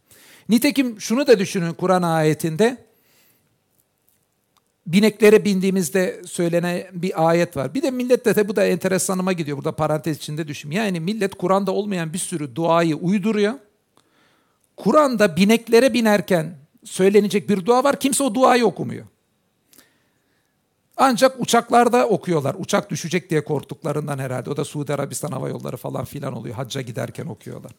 Nitekim şunu da düşünün Kur'an ayetinde bineklere bindiğimizde söylenen bir ayet var. Bir de millet de bu da enteresanıma gidiyor. Burada parantez içinde düşün. Yani millet Kur'an'da olmayan bir sürü duayı uyduruyor. Kur'an'da bineklere binerken söylenecek bir dua var. Kimse o duayı okumuyor. Ancak uçaklarda okuyorlar. Uçak düşecek diye korktuklarından herhalde. O da Suudi Arabistan Hava Yolları falan filan oluyor. Hacca giderken okuyorlar.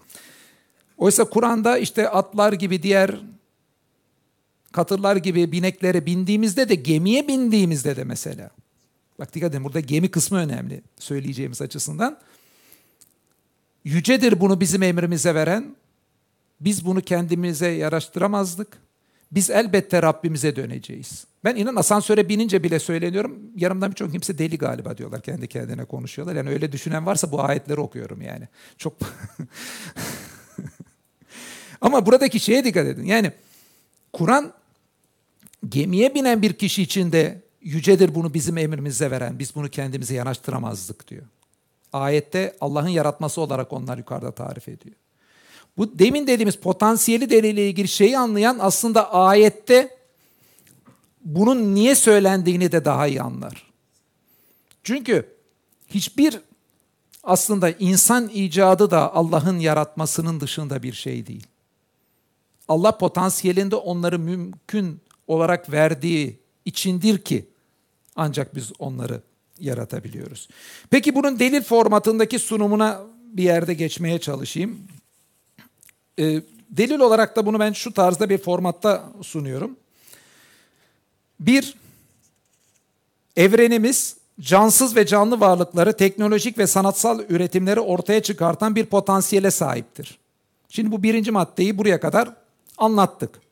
Oysa Kur'an'da işte atlar gibi diğer katırlar gibi bineklere bindiğimizde de gemiye bindiğimizde de mesela. Bak dikkat edin burada gemi kısmı önemli söyleyeceğimiz açısından. Yücedir bunu bizim emrimize veren. Biz bunu kendimize yaraştıramazdık. Biz elbette Rabbimize döneceğiz. Ben inan asansöre binince bile söyleniyorum. Yanımdan birçok kimse deli galiba diyorlar. Kendi kendine konuşuyorlar. Yani öyle düşünen varsa bu ayetleri okuyorum yani. Çok Ama buradaki şeye dikkat edin. Yani Kur'an gemiye binen bir kişi için de yücedir bunu bizim emrimize veren. Biz bunu kendimize yanaştıramazdık diyor. Ayette Allah'ın yaratması olarak onlar yukarıda tarif ediyor. Bu demin dediğimiz potansiyeli deliyle ilgili şeyi anlayan aslında ayette bunun niye söylendiğini de daha iyi anlar. Çünkü hiçbir aslında insan icadı da Allah'ın yaratmasının dışında bir şey değil. Allah potansiyelinde onları mümkün olarak verdiği içindir ki ancak biz onları yaratabiliyoruz. Peki bunun delil formatındaki sunumuna bir yerde geçmeye çalışayım. Ee, delil olarak da bunu ben şu tarzda bir formatta sunuyorum. Bir, evrenimiz cansız ve canlı varlıkları teknolojik ve sanatsal üretimleri ortaya çıkartan bir potansiyele sahiptir. Şimdi bu birinci maddeyi buraya kadar anlattık.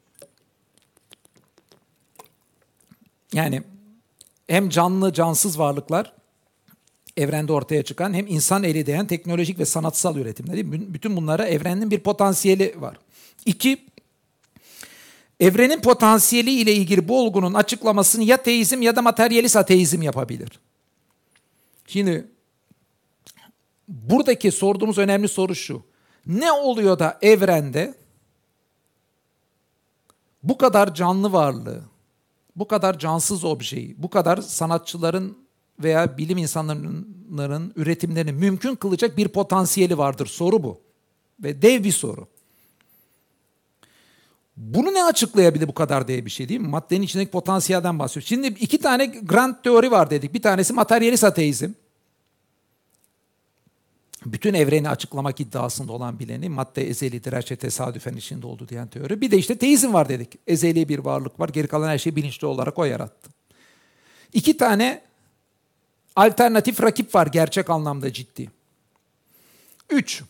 Yani hem canlı cansız varlıklar evrende ortaya çıkan hem insan eli değen teknolojik ve sanatsal üretimler. Bütün bunlara evrenin bir potansiyeli var. İki, evrenin potansiyeli ile ilgili bu olgunun açıklamasını ya teizm ya da materyalist ateizm yapabilir. Şimdi buradaki sorduğumuz önemli soru şu. Ne oluyor da evrende bu kadar canlı varlığı, bu kadar cansız objeyi, bu kadar sanatçıların veya bilim insanlarının üretimlerini mümkün kılacak bir potansiyeli vardır. Soru bu. Ve dev bir soru. Bunu ne açıklayabilir bu kadar diye bir şey değil mi? Maddenin içindeki potansiyelden bahsediyoruz. Şimdi iki tane grand teori var dedik. Bir tanesi materyalist ateizm. Bütün evreni açıklamak iddiasında olan bileni madde ezelidir, her şey tesadüfen içinde oldu diyen teori. Bir de işte teizm var dedik. Ezeli bir varlık var, geri kalan her şeyi bilinçli olarak o yarattı. İki tane alternatif rakip var gerçek anlamda ciddi. Üç,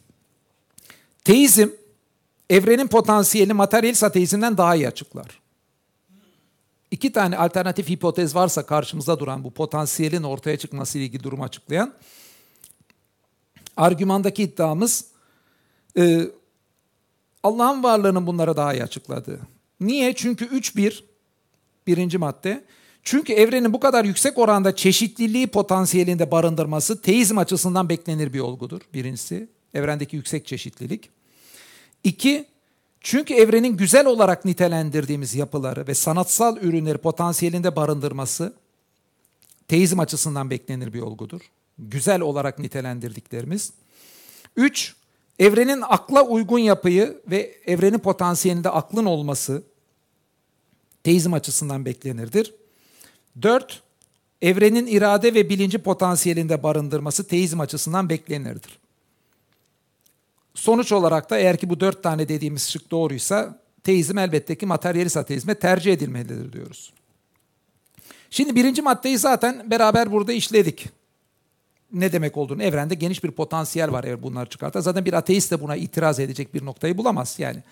teizm evrenin potansiyeli materyalist ateizmden daha iyi açıklar. İki tane alternatif hipotez varsa karşımıza duran bu potansiyelin ortaya çıkması ile ilgili durumu açıklayan argümandaki iddiamız e, Allah'ın varlığının bunları daha iyi açıkladığı. Niye? Çünkü 3-1 Birinci madde. Çünkü evrenin bu kadar yüksek oranda çeşitliliği potansiyelinde barındırması teizm açısından beklenir bir olgudur. Birincisi evrendeki yüksek çeşitlilik. İki, çünkü evrenin güzel olarak nitelendirdiğimiz yapıları ve sanatsal ürünleri potansiyelinde barındırması teizm açısından beklenir bir olgudur. Güzel olarak nitelendirdiklerimiz. Üç, evrenin akla uygun yapıyı ve evrenin potansiyelinde aklın olması teizm açısından beklenirdir. Dört, evrenin irade ve bilinci potansiyelinde barındırması teizm açısından beklenirdir. Sonuç olarak da eğer ki bu dört tane dediğimiz şık doğruysa teizm elbette ki materyalist ateizme tercih edilmelidir diyoruz. Şimdi birinci maddeyi zaten beraber burada işledik. Ne demek olduğunu, evrende geniş bir potansiyel var eğer bunlar çıkarsa. Zaten bir ateist de buna itiraz edecek bir noktayı bulamaz. Yani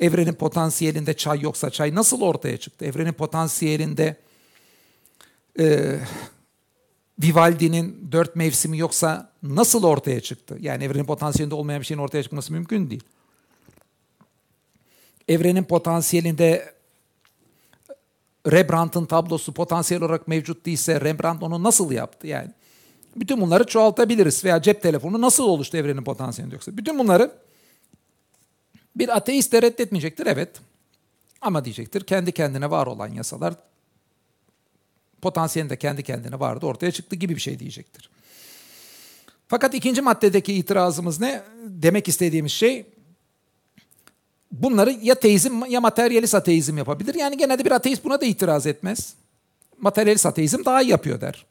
evrenin potansiyelinde çay yoksa çay nasıl ortaya çıktı? Evrenin potansiyelinde e, Vivaldi'nin dört mevsimi yoksa nasıl ortaya çıktı? Yani evrenin potansiyelinde olmayan bir şeyin ortaya çıkması mümkün değil. Evrenin potansiyelinde Rembrandt'ın tablosu potansiyel olarak mevcut değilse Rembrandt onu nasıl yaptı yani? Bütün bunları çoğaltabiliriz veya cep telefonu nasıl oluştu evrenin potansiyelinde yoksa? Bütün bunları bir ateist de reddetmeyecektir evet. Ama diyecektir kendi kendine var olan yasalar potansiyelinde kendi kendine vardı ortaya çıktı gibi bir şey diyecektir. Fakat ikinci maddedeki itirazımız ne? Demek istediğimiz şey bunları ya teizm ya materyalist ateizm yapabilir. Yani genelde bir ateist buna da itiraz etmez. Materyalist ateizm daha iyi yapıyor der.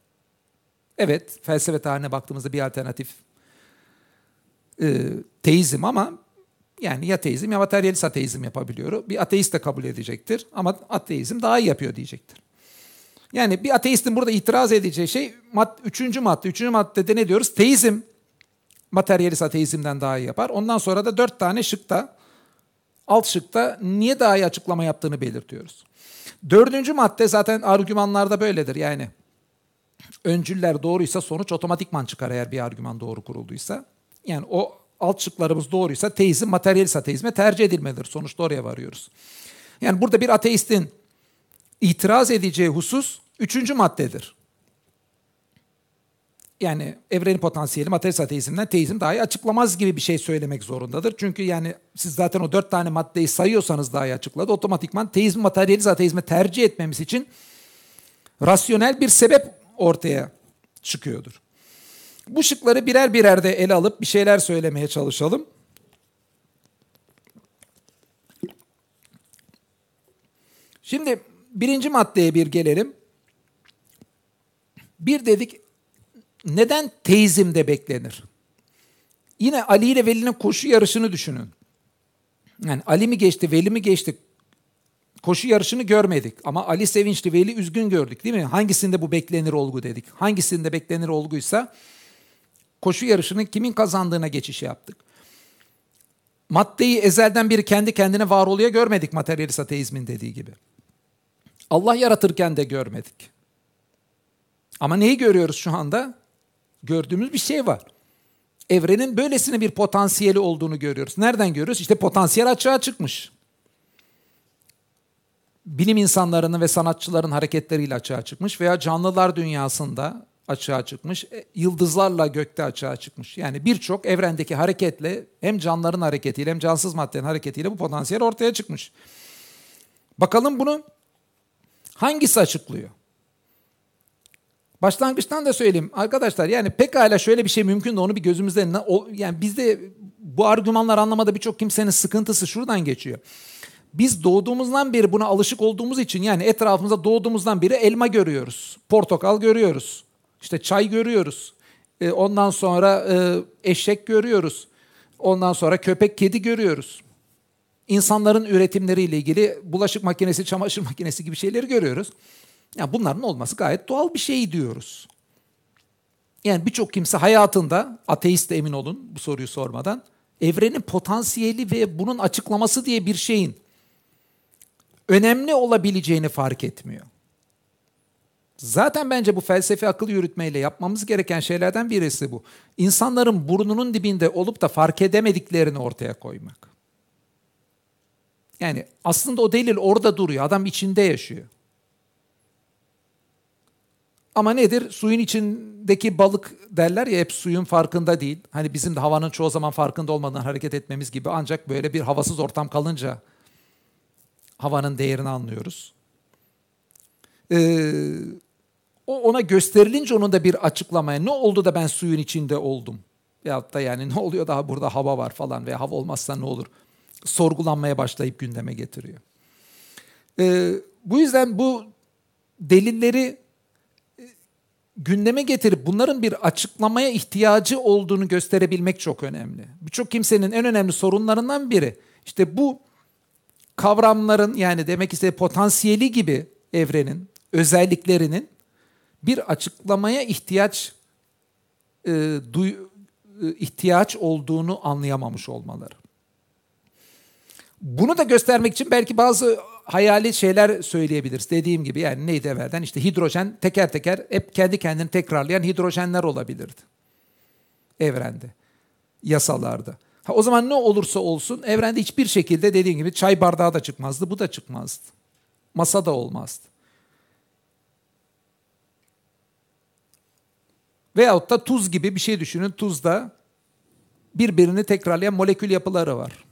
Evet felsefe tarihine baktığımızda bir alternatif e, teizm ama yani ya teizm ya materyalist ateizm yapabiliyor. Bir ateist de kabul edecektir ama ateizm daha iyi yapıyor diyecektir. Yani bir ateistin burada itiraz edeceği şey mad üçüncü madde. Üçüncü maddede ne diyoruz? Teizm materyalist ateizmden daha iyi yapar. Ondan sonra da dört tane şıkta alt şıkta niye daha iyi açıklama yaptığını belirtiyoruz. Dördüncü madde zaten argümanlarda böyledir. Yani öncüller doğruysa sonuç otomatikman çıkar eğer bir argüman doğru kurulduysa. Yani o alt şıklarımız doğruysa teizm materyalist ateizme tercih edilmelidir. Sonuçta oraya varıyoruz. Yani burada bir ateistin itiraz edeceği husus üçüncü maddedir. Yani evrenin potansiyeli materyalist ateizmden teizm daha iyi açıklamaz gibi bir şey söylemek zorundadır. Çünkü yani siz zaten o dört tane maddeyi sayıyorsanız daha iyi açıkladı. Otomatikman teizm materyalist ateizme tercih etmemiz için rasyonel bir sebep ortaya çıkıyordur. Bu şıkları birer birer de ele alıp bir şeyler söylemeye çalışalım. Şimdi birinci maddeye bir gelelim. Bir dedik neden teizmde beklenir? Yine Ali ile Veli'nin koşu yarışını düşünün. Yani Ali mi geçti, Veli mi geçti? Koşu yarışını görmedik ama Ali sevinçli, Veli üzgün gördük değil mi? Hangisinde bu beklenir olgu dedik? Hangisinde beklenir olguysa koşu yarışını kimin kazandığına geçiş yaptık. Maddeyi ezelden biri kendi kendine var oluyor görmedik materyalist ateizmin dediği gibi. Allah yaratırken de görmedik. Ama neyi görüyoruz şu anda? Gördüğümüz bir şey var. Evrenin böylesine bir potansiyeli olduğunu görüyoruz. Nereden görüyoruz? İşte potansiyel açığa çıkmış. Bilim insanlarının ve sanatçıların hareketleriyle açığa çıkmış veya canlılar dünyasında açığa çıkmış, e, yıldızlarla gökte açığa çıkmış. Yani birçok evrendeki hareketle hem canlıların hareketiyle hem cansız maddenin hareketiyle bu potansiyel ortaya çıkmış. Bakalım bunu Hangisi açıklıyor? Başlangıçtan da söyleyeyim arkadaşlar yani pekala şöyle bir şey mümkün de onu bir gözümüzde yani bizde bu argümanlar anlamada birçok kimsenin sıkıntısı şuradan geçiyor. Biz doğduğumuzdan beri buna alışık olduğumuz için yani etrafımızda doğduğumuzdan beri elma görüyoruz, portakal görüyoruz, işte çay görüyoruz. E, ondan sonra e, eşek görüyoruz. Ondan sonra köpek, kedi görüyoruz insanların üretimleriyle ilgili bulaşık makinesi, çamaşır makinesi gibi şeyleri görüyoruz. Yani bunların olması gayet doğal bir şey diyoruz. Yani birçok kimse hayatında, ateist de emin olun bu soruyu sormadan, evrenin potansiyeli ve bunun açıklaması diye bir şeyin önemli olabileceğini fark etmiyor. Zaten bence bu felsefi akıl yürütmeyle yapmamız gereken şeylerden birisi bu. İnsanların burnunun dibinde olup da fark edemediklerini ortaya koymak. Yani aslında o delil orada duruyor. Adam içinde yaşıyor. Ama nedir? Suyun içindeki balık derler ya hep suyun farkında değil. Hani bizim de havanın çoğu zaman farkında olmadan hareket etmemiz gibi ancak böyle bir havasız ortam kalınca havanın değerini anlıyoruz. Ee, o ona gösterilince onun da bir açıklamaya ne oldu da ben suyun içinde oldum? Veyahut da yani ne oluyor daha burada hava var falan veya hava olmazsa ne olur? Sorgulanmaya başlayıp gündeme getiriyor. Ee, bu yüzden bu delilleri e, gündeme getirip bunların bir açıklamaya ihtiyacı olduğunu gösterebilmek çok önemli. Birçok kimsenin en önemli sorunlarından biri işte bu kavramların yani demek istediği potansiyeli gibi evrenin özelliklerinin bir açıklamaya ihtiyaç e, duy, e, ihtiyaç olduğunu anlayamamış olmaları. Bunu da göstermek için belki bazı hayali şeyler söyleyebiliriz. Dediğim gibi yani neydi evvelden işte hidrojen teker teker hep kendi kendini tekrarlayan hidrojenler olabilirdi. Evrende, yasalarda. Ha, o zaman ne olursa olsun evrende hiçbir şekilde dediğim gibi çay bardağı da çıkmazdı, bu da çıkmazdı. Masa da olmazdı. Veyahut da tuz gibi bir şey düşünün. Tuzda birbirini tekrarlayan molekül yapıları var.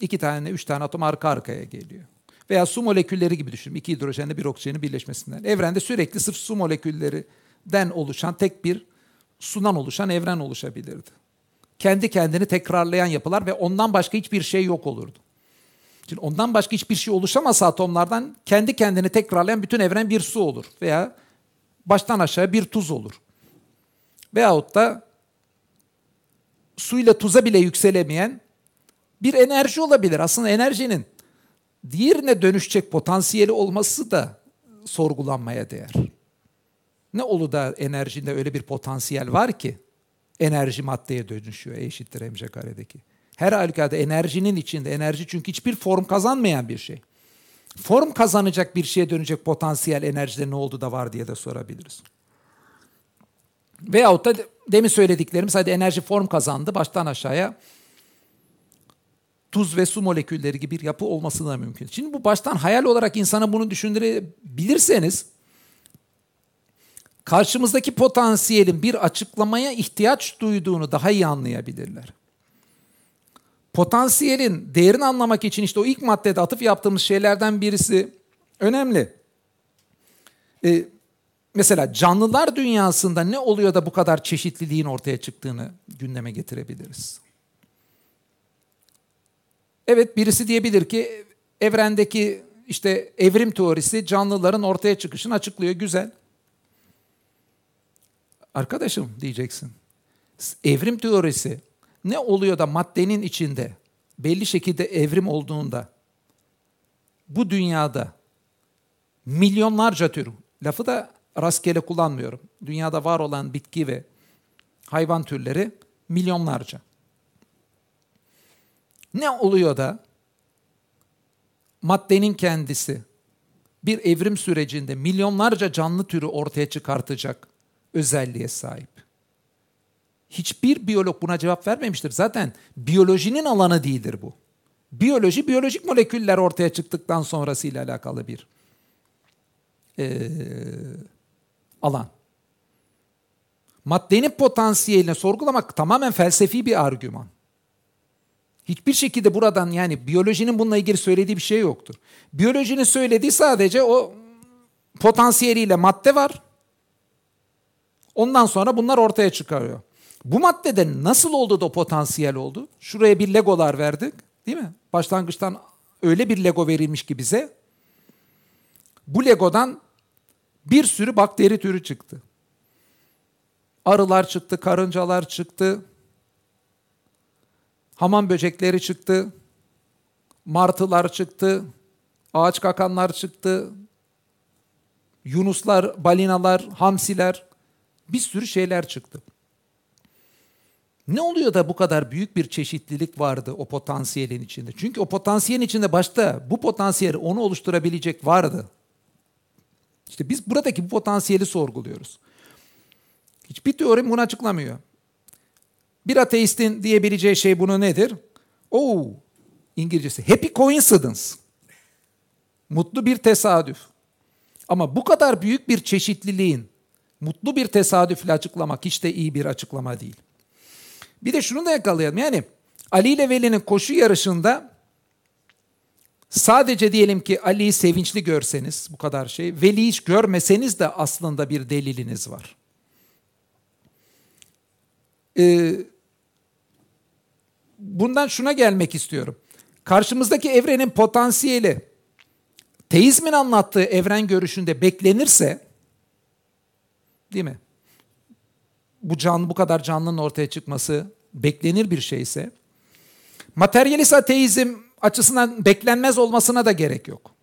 İki tane, üç tane atom arka arkaya geliyor. Veya su molekülleri gibi düşünün. İki hidrojenle bir oksijenin birleşmesinden. Evrende sürekli sırf su moleküllerinden oluşan tek bir sudan oluşan evren oluşabilirdi. Kendi kendini tekrarlayan yapılar ve ondan başka hiçbir şey yok olurdu. Şimdi ondan başka hiçbir şey oluşamasa atomlardan kendi kendini tekrarlayan bütün evren bir su olur. Veya baştan aşağı bir tuz olur. Veyahut da suyla tuza bile yükselemeyen bir enerji olabilir. Aslında enerjinin diğerine dönüşecek potansiyeli olması da sorgulanmaya değer. Ne olur da enerjinde öyle bir potansiyel var ki enerji maddeye dönüşüyor E eşittir mc karedeki. Her halükarda enerjinin içinde enerji çünkü hiçbir form kazanmayan bir şey. Form kazanacak bir şeye dönecek potansiyel enerjide ne oldu da var diye de sorabiliriz. Veyahut da demin söylediklerimiz hadi enerji form kazandı baştan aşağıya tuz ve su molekülleri gibi bir yapı olması da mümkün. Şimdi bu baştan hayal olarak insana bunu düşündürebilirseniz karşımızdaki potansiyelin bir açıklamaya ihtiyaç duyduğunu daha iyi anlayabilirler. Potansiyelin değerini anlamak için işte o ilk maddede atıf yaptığımız şeylerden birisi önemli. Ee, mesela canlılar dünyasında ne oluyor da bu kadar çeşitliliğin ortaya çıktığını gündeme getirebiliriz. Evet birisi diyebilir ki evrendeki işte evrim teorisi canlıların ortaya çıkışını açıklıyor. Güzel. Arkadaşım diyeceksin. Evrim teorisi ne oluyor da maddenin içinde belli şekilde evrim olduğunda bu dünyada milyonlarca tür, lafı da rastgele kullanmıyorum. Dünyada var olan bitki ve hayvan türleri milyonlarca. Ne oluyor da maddenin kendisi bir evrim sürecinde milyonlarca canlı türü ortaya çıkartacak özelliğe sahip. Hiçbir biyolog buna cevap vermemiştir. Zaten biyolojinin alanı değildir bu. Biyoloji, biyolojik moleküller ortaya çıktıktan sonrasıyla alakalı bir e, alan. Maddenin potansiyelini sorgulamak tamamen felsefi bir argüman. Hiçbir şekilde buradan yani biyolojinin bununla ilgili söylediği bir şey yoktur. Biyolojinin söylediği sadece o potansiyeliyle madde var. Ondan sonra bunlar ortaya çıkarıyor. Bu maddede nasıl oldu da potansiyel oldu? Şuraya bir legolar verdik değil mi? Başlangıçtan öyle bir lego verilmiş ki bize. Bu legodan bir sürü bakteri türü çıktı. Arılar çıktı, karıncalar çıktı, hamam böcekleri çıktı, martılar çıktı, ağaç kakanlar çıktı, yunuslar, balinalar, hamsiler, bir sürü şeyler çıktı. Ne oluyor da bu kadar büyük bir çeşitlilik vardı o potansiyelin içinde? Çünkü o potansiyelin içinde başta bu potansiyeli onu oluşturabilecek vardı. İşte biz buradaki bu potansiyeli sorguluyoruz. Hiçbir teorim bunu açıklamıyor. Bir ateistin diyebileceği şey bunu nedir? Oh, İngilizcesi happy coincidence. Mutlu bir tesadüf. Ama bu kadar büyük bir çeşitliliğin Mutlu bir tesadüfle açıklamak hiç de iyi bir açıklama değil. Bir de şunu da yakalayalım. Yani Ali ile Veli'nin koşu yarışında sadece diyelim ki Ali'yi sevinçli görseniz bu kadar şey, Veli'yi hiç görmeseniz de aslında bir deliliniz var. Ee, bundan şuna gelmek istiyorum. Karşımızdaki evrenin potansiyeli teizmin anlattığı evren görüşünde beklenirse değil mi? Bu canlı bu kadar canlının ortaya çıkması beklenir bir şeyse materyalist ateizm açısından beklenmez olmasına da gerek yok.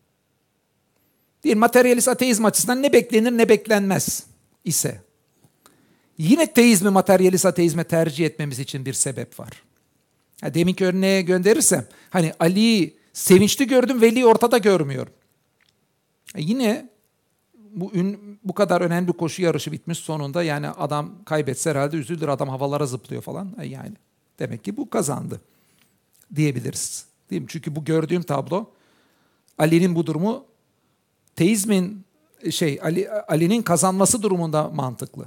Değil materyalist ateizm açısından ne beklenir ne beklenmez ise yine teizmi materyalist ateizme tercih etmemiz için bir sebep var. Ha, deminki örneğe gönderirsem hani Ali'yi sevinçli gördüm Veli'yi ortada görmüyorum. E yine bu ün, bu kadar önemli koşu yarışı bitmiş sonunda yani adam kaybetse herhalde üzülür adam havalara zıplıyor falan e yani demek ki bu kazandı diyebiliriz. Değil mi? Çünkü bu gördüğüm tablo Ali'nin bu durumu teizmin şey Ali Ali'nin kazanması durumunda mantıklı.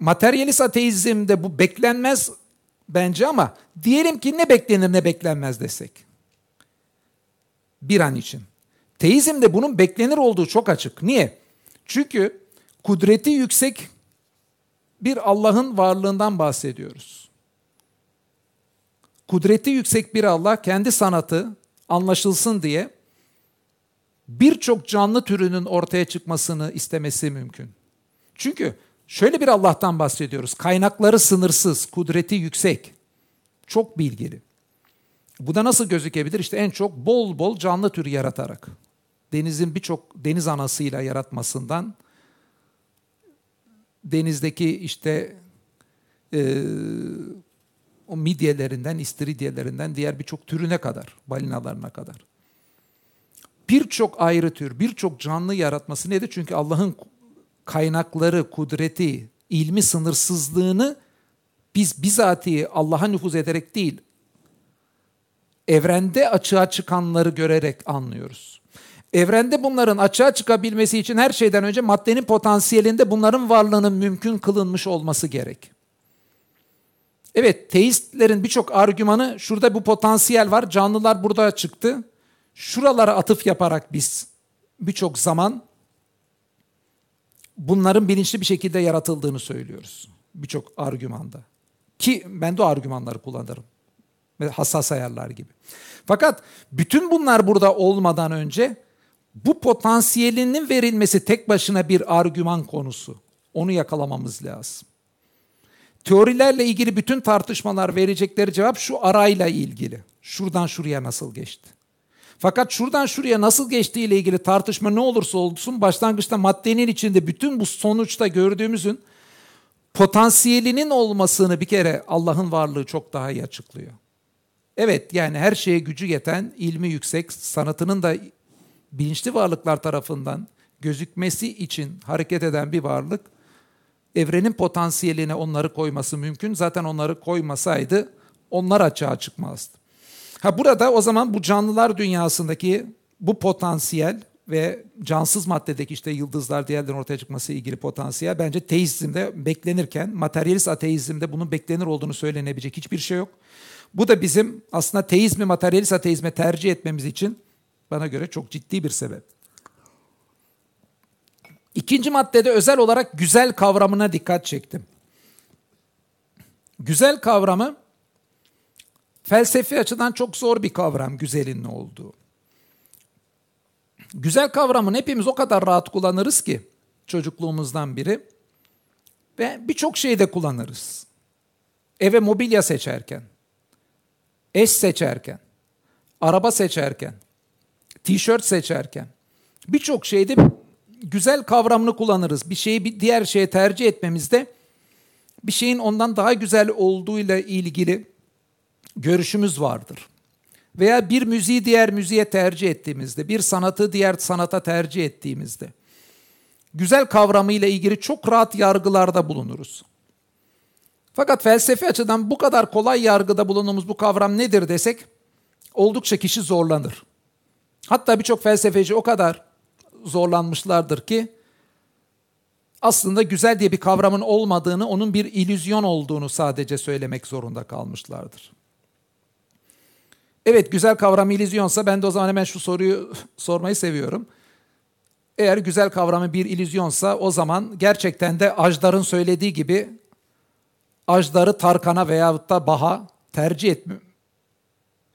Materyalist ateizmde bu beklenmez bence ama diyelim ki ne beklenir ne beklenmez desek. Bir an için. Teizmde bunun beklenir olduğu çok açık. Niye? Çünkü kudreti yüksek bir Allah'ın varlığından bahsediyoruz. Kudreti yüksek bir Allah kendi sanatı anlaşılsın diye birçok canlı türünün ortaya çıkmasını istemesi mümkün. Çünkü şöyle bir Allah'tan bahsediyoruz. Kaynakları sınırsız, kudreti yüksek, çok bilgili. Bu da nasıl gözükebilir? İşte en çok bol bol canlı türü yaratarak denizin birçok deniz anasıyla yaratmasından denizdeki işte e, o midyelerinden, istiridyelerinden diğer birçok türüne kadar, balinalarına kadar. Birçok ayrı tür, birçok canlı yaratması nedir? Çünkü Allah'ın kaynakları, kudreti, ilmi sınırsızlığını biz bizatihi Allah'a nüfuz ederek değil, evrende açığa çıkanları görerek anlıyoruz. Evrende bunların açığa çıkabilmesi için her şeyden önce maddenin potansiyelinde bunların varlığının mümkün kılınmış olması gerek. Evet, teistlerin birçok argümanı şurada bu potansiyel var, canlılar burada çıktı. Şuralara atıf yaparak biz birçok zaman bunların bilinçli bir şekilde yaratıldığını söylüyoruz. Birçok argümanda. Ki ben de o argümanları kullanırım. Hassas ayarlar gibi. Fakat bütün bunlar burada olmadan önce bu potansiyelinin verilmesi tek başına bir argüman konusu. Onu yakalamamız lazım. Teorilerle ilgili bütün tartışmalar verecekleri cevap şu arayla ilgili. Şuradan şuraya nasıl geçti? Fakat şuradan şuraya nasıl geçtiği ile ilgili tartışma ne olursa olsun başlangıçta maddenin içinde bütün bu sonuçta gördüğümüzün potansiyelinin olmasını bir kere Allah'ın varlığı çok daha iyi açıklıyor. Evet yani her şeye gücü yeten, ilmi yüksek, sanatının da bilinçli varlıklar tarafından gözükmesi için hareket eden bir varlık evrenin potansiyeline onları koyması mümkün. Zaten onları koymasaydı onlar açığa çıkmazdı. Ha burada o zaman bu canlılar dünyasındaki bu potansiyel ve cansız maddedeki işte yıldızlar diğerlerin ortaya çıkması ilgili potansiyel bence teizmde beklenirken materyalist ateizmde bunun beklenir olduğunu söylenebilecek hiçbir şey yok. Bu da bizim aslında teizmi materyalist ateizme tercih etmemiz için bana göre çok ciddi bir sebep. İkinci maddede özel olarak güzel kavramına dikkat çektim. Güzel kavramı felsefi açıdan çok zor bir kavram güzelin ne olduğu. Güzel kavramını hepimiz o kadar rahat kullanırız ki çocukluğumuzdan biri ve birçok şeyde kullanırız. Eve mobilya seçerken, eş seçerken, araba seçerken, tişört seçerken birçok şeyde güzel kavramını kullanırız. Bir şeyi bir diğer şeye tercih etmemizde bir şeyin ondan daha güzel olduğuyla ilgili görüşümüz vardır. Veya bir müziği diğer müziğe tercih ettiğimizde, bir sanatı diğer sanata tercih ettiğimizde güzel kavramıyla ilgili çok rahat yargılarda bulunuruz. Fakat felsefi açıdan bu kadar kolay yargıda bulunduğumuz bu kavram nedir desek oldukça kişi zorlanır. Hatta birçok felsefeci o kadar zorlanmışlardır ki aslında güzel diye bir kavramın olmadığını, onun bir ilüzyon olduğunu sadece söylemek zorunda kalmışlardır. Evet güzel kavram illüzyonsa ben de o zaman hemen şu soruyu sormayı seviyorum. Eğer güzel kavramı bir illüzyonsa o zaman gerçekten de Ajdar'ın söylediği gibi Ajdar'ı Tarkan'a veyahut da Baha tercih etme,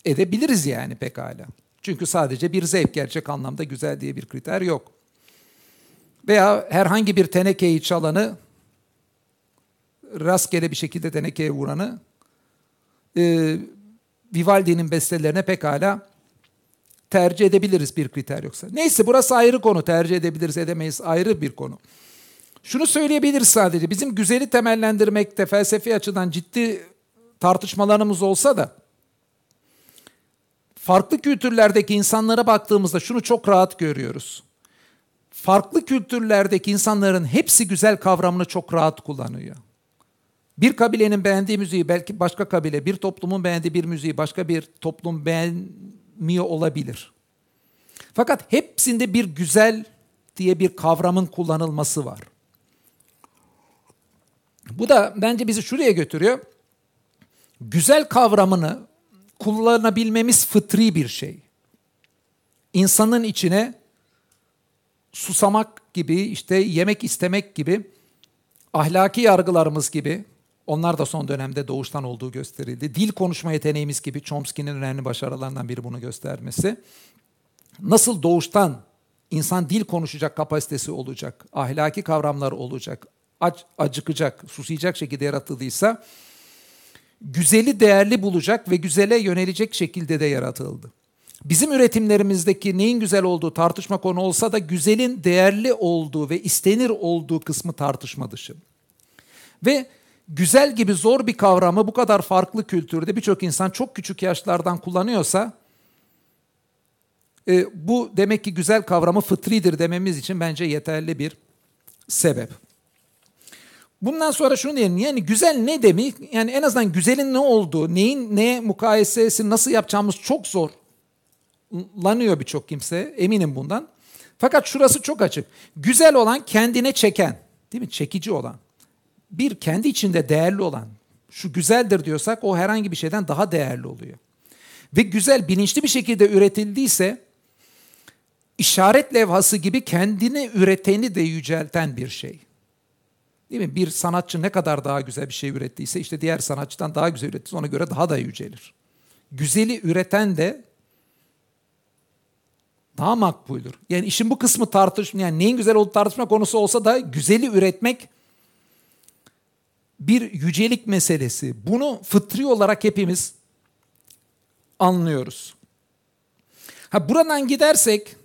edebiliriz yani pekala. Çünkü sadece bir zevk gerçek anlamda güzel diye bir kriter yok. Veya herhangi bir tenekeyi çalanı rastgele bir şekilde tenekeye vuranı e, Vivaldi'nin bestelerine pekala tercih edebiliriz bir kriter yoksa. Neyse burası ayrı konu. Tercih edebiliriz edemeyiz ayrı bir konu. Şunu söyleyebiliriz sadece. Bizim güzeli temellendirmekte felsefi açıdan ciddi tartışmalarımız olsa da farklı kültürlerdeki insanlara baktığımızda şunu çok rahat görüyoruz. Farklı kültürlerdeki insanların hepsi güzel kavramını çok rahat kullanıyor. Bir kabilenin beğendiği müziği belki başka kabile, bir toplumun beğendiği bir müziği başka bir toplum beğenmiyor olabilir. Fakat hepsinde bir güzel diye bir kavramın kullanılması var. Bu da bence bizi şuraya götürüyor. Güzel kavramını kullanabilmemiz fıtri bir şey. İnsanın içine susamak gibi, işte yemek istemek gibi, ahlaki yargılarımız gibi, onlar da son dönemde doğuştan olduğu gösterildi. Dil konuşma yeteneğimiz gibi Chomsky'nin önemli başarılarından biri bunu göstermesi. Nasıl doğuştan insan dil konuşacak kapasitesi olacak, ahlaki kavramlar olacak, ac acıkacak, susayacak şekilde yaratıldıysa güzeli değerli bulacak ve güzele yönelecek şekilde de yaratıldı. Bizim üretimlerimizdeki neyin güzel olduğu tartışma konu olsa da güzelin değerli olduğu ve istenir olduğu kısmı tartışma dışı. Ve güzel gibi zor bir kavramı bu kadar farklı kültürde birçok insan çok küçük yaşlardan kullanıyorsa e, bu demek ki güzel kavramı fıtridir dememiz için bence yeterli bir sebep. Bundan sonra şunu diyelim yani güzel ne demek? Yani en azından güzelin ne olduğu, neyin neye mukayesesi nasıl yapacağımız çok zor. Lanıyor birçok kimse eminim bundan. Fakat şurası çok açık. Güzel olan kendine çeken, değil mi? Çekici olan. Bir kendi içinde değerli olan. Şu güzeldir diyorsak o herhangi bir şeyden daha değerli oluyor. Ve güzel bilinçli bir şekilde üretildiyse işaret levhası gibi kendini üreteni de yücelten bir şey. Değil mi? Bir sanatçı ne kadar daha güzel bir şey ürettiyse işte diğer sanatçıdan daha güzel ürettiyse ona göre daha da yücelir. Güzeli üreten de daha makbuldür. Yani işin bu kısmı tartışma, yani neyin güzel olduğu tartışma konusu olsa da güzeli üretmek bir yücelik meselesi. Bunu fıtri olarak hepimiz anlıyoruz. Ha buradan gidersek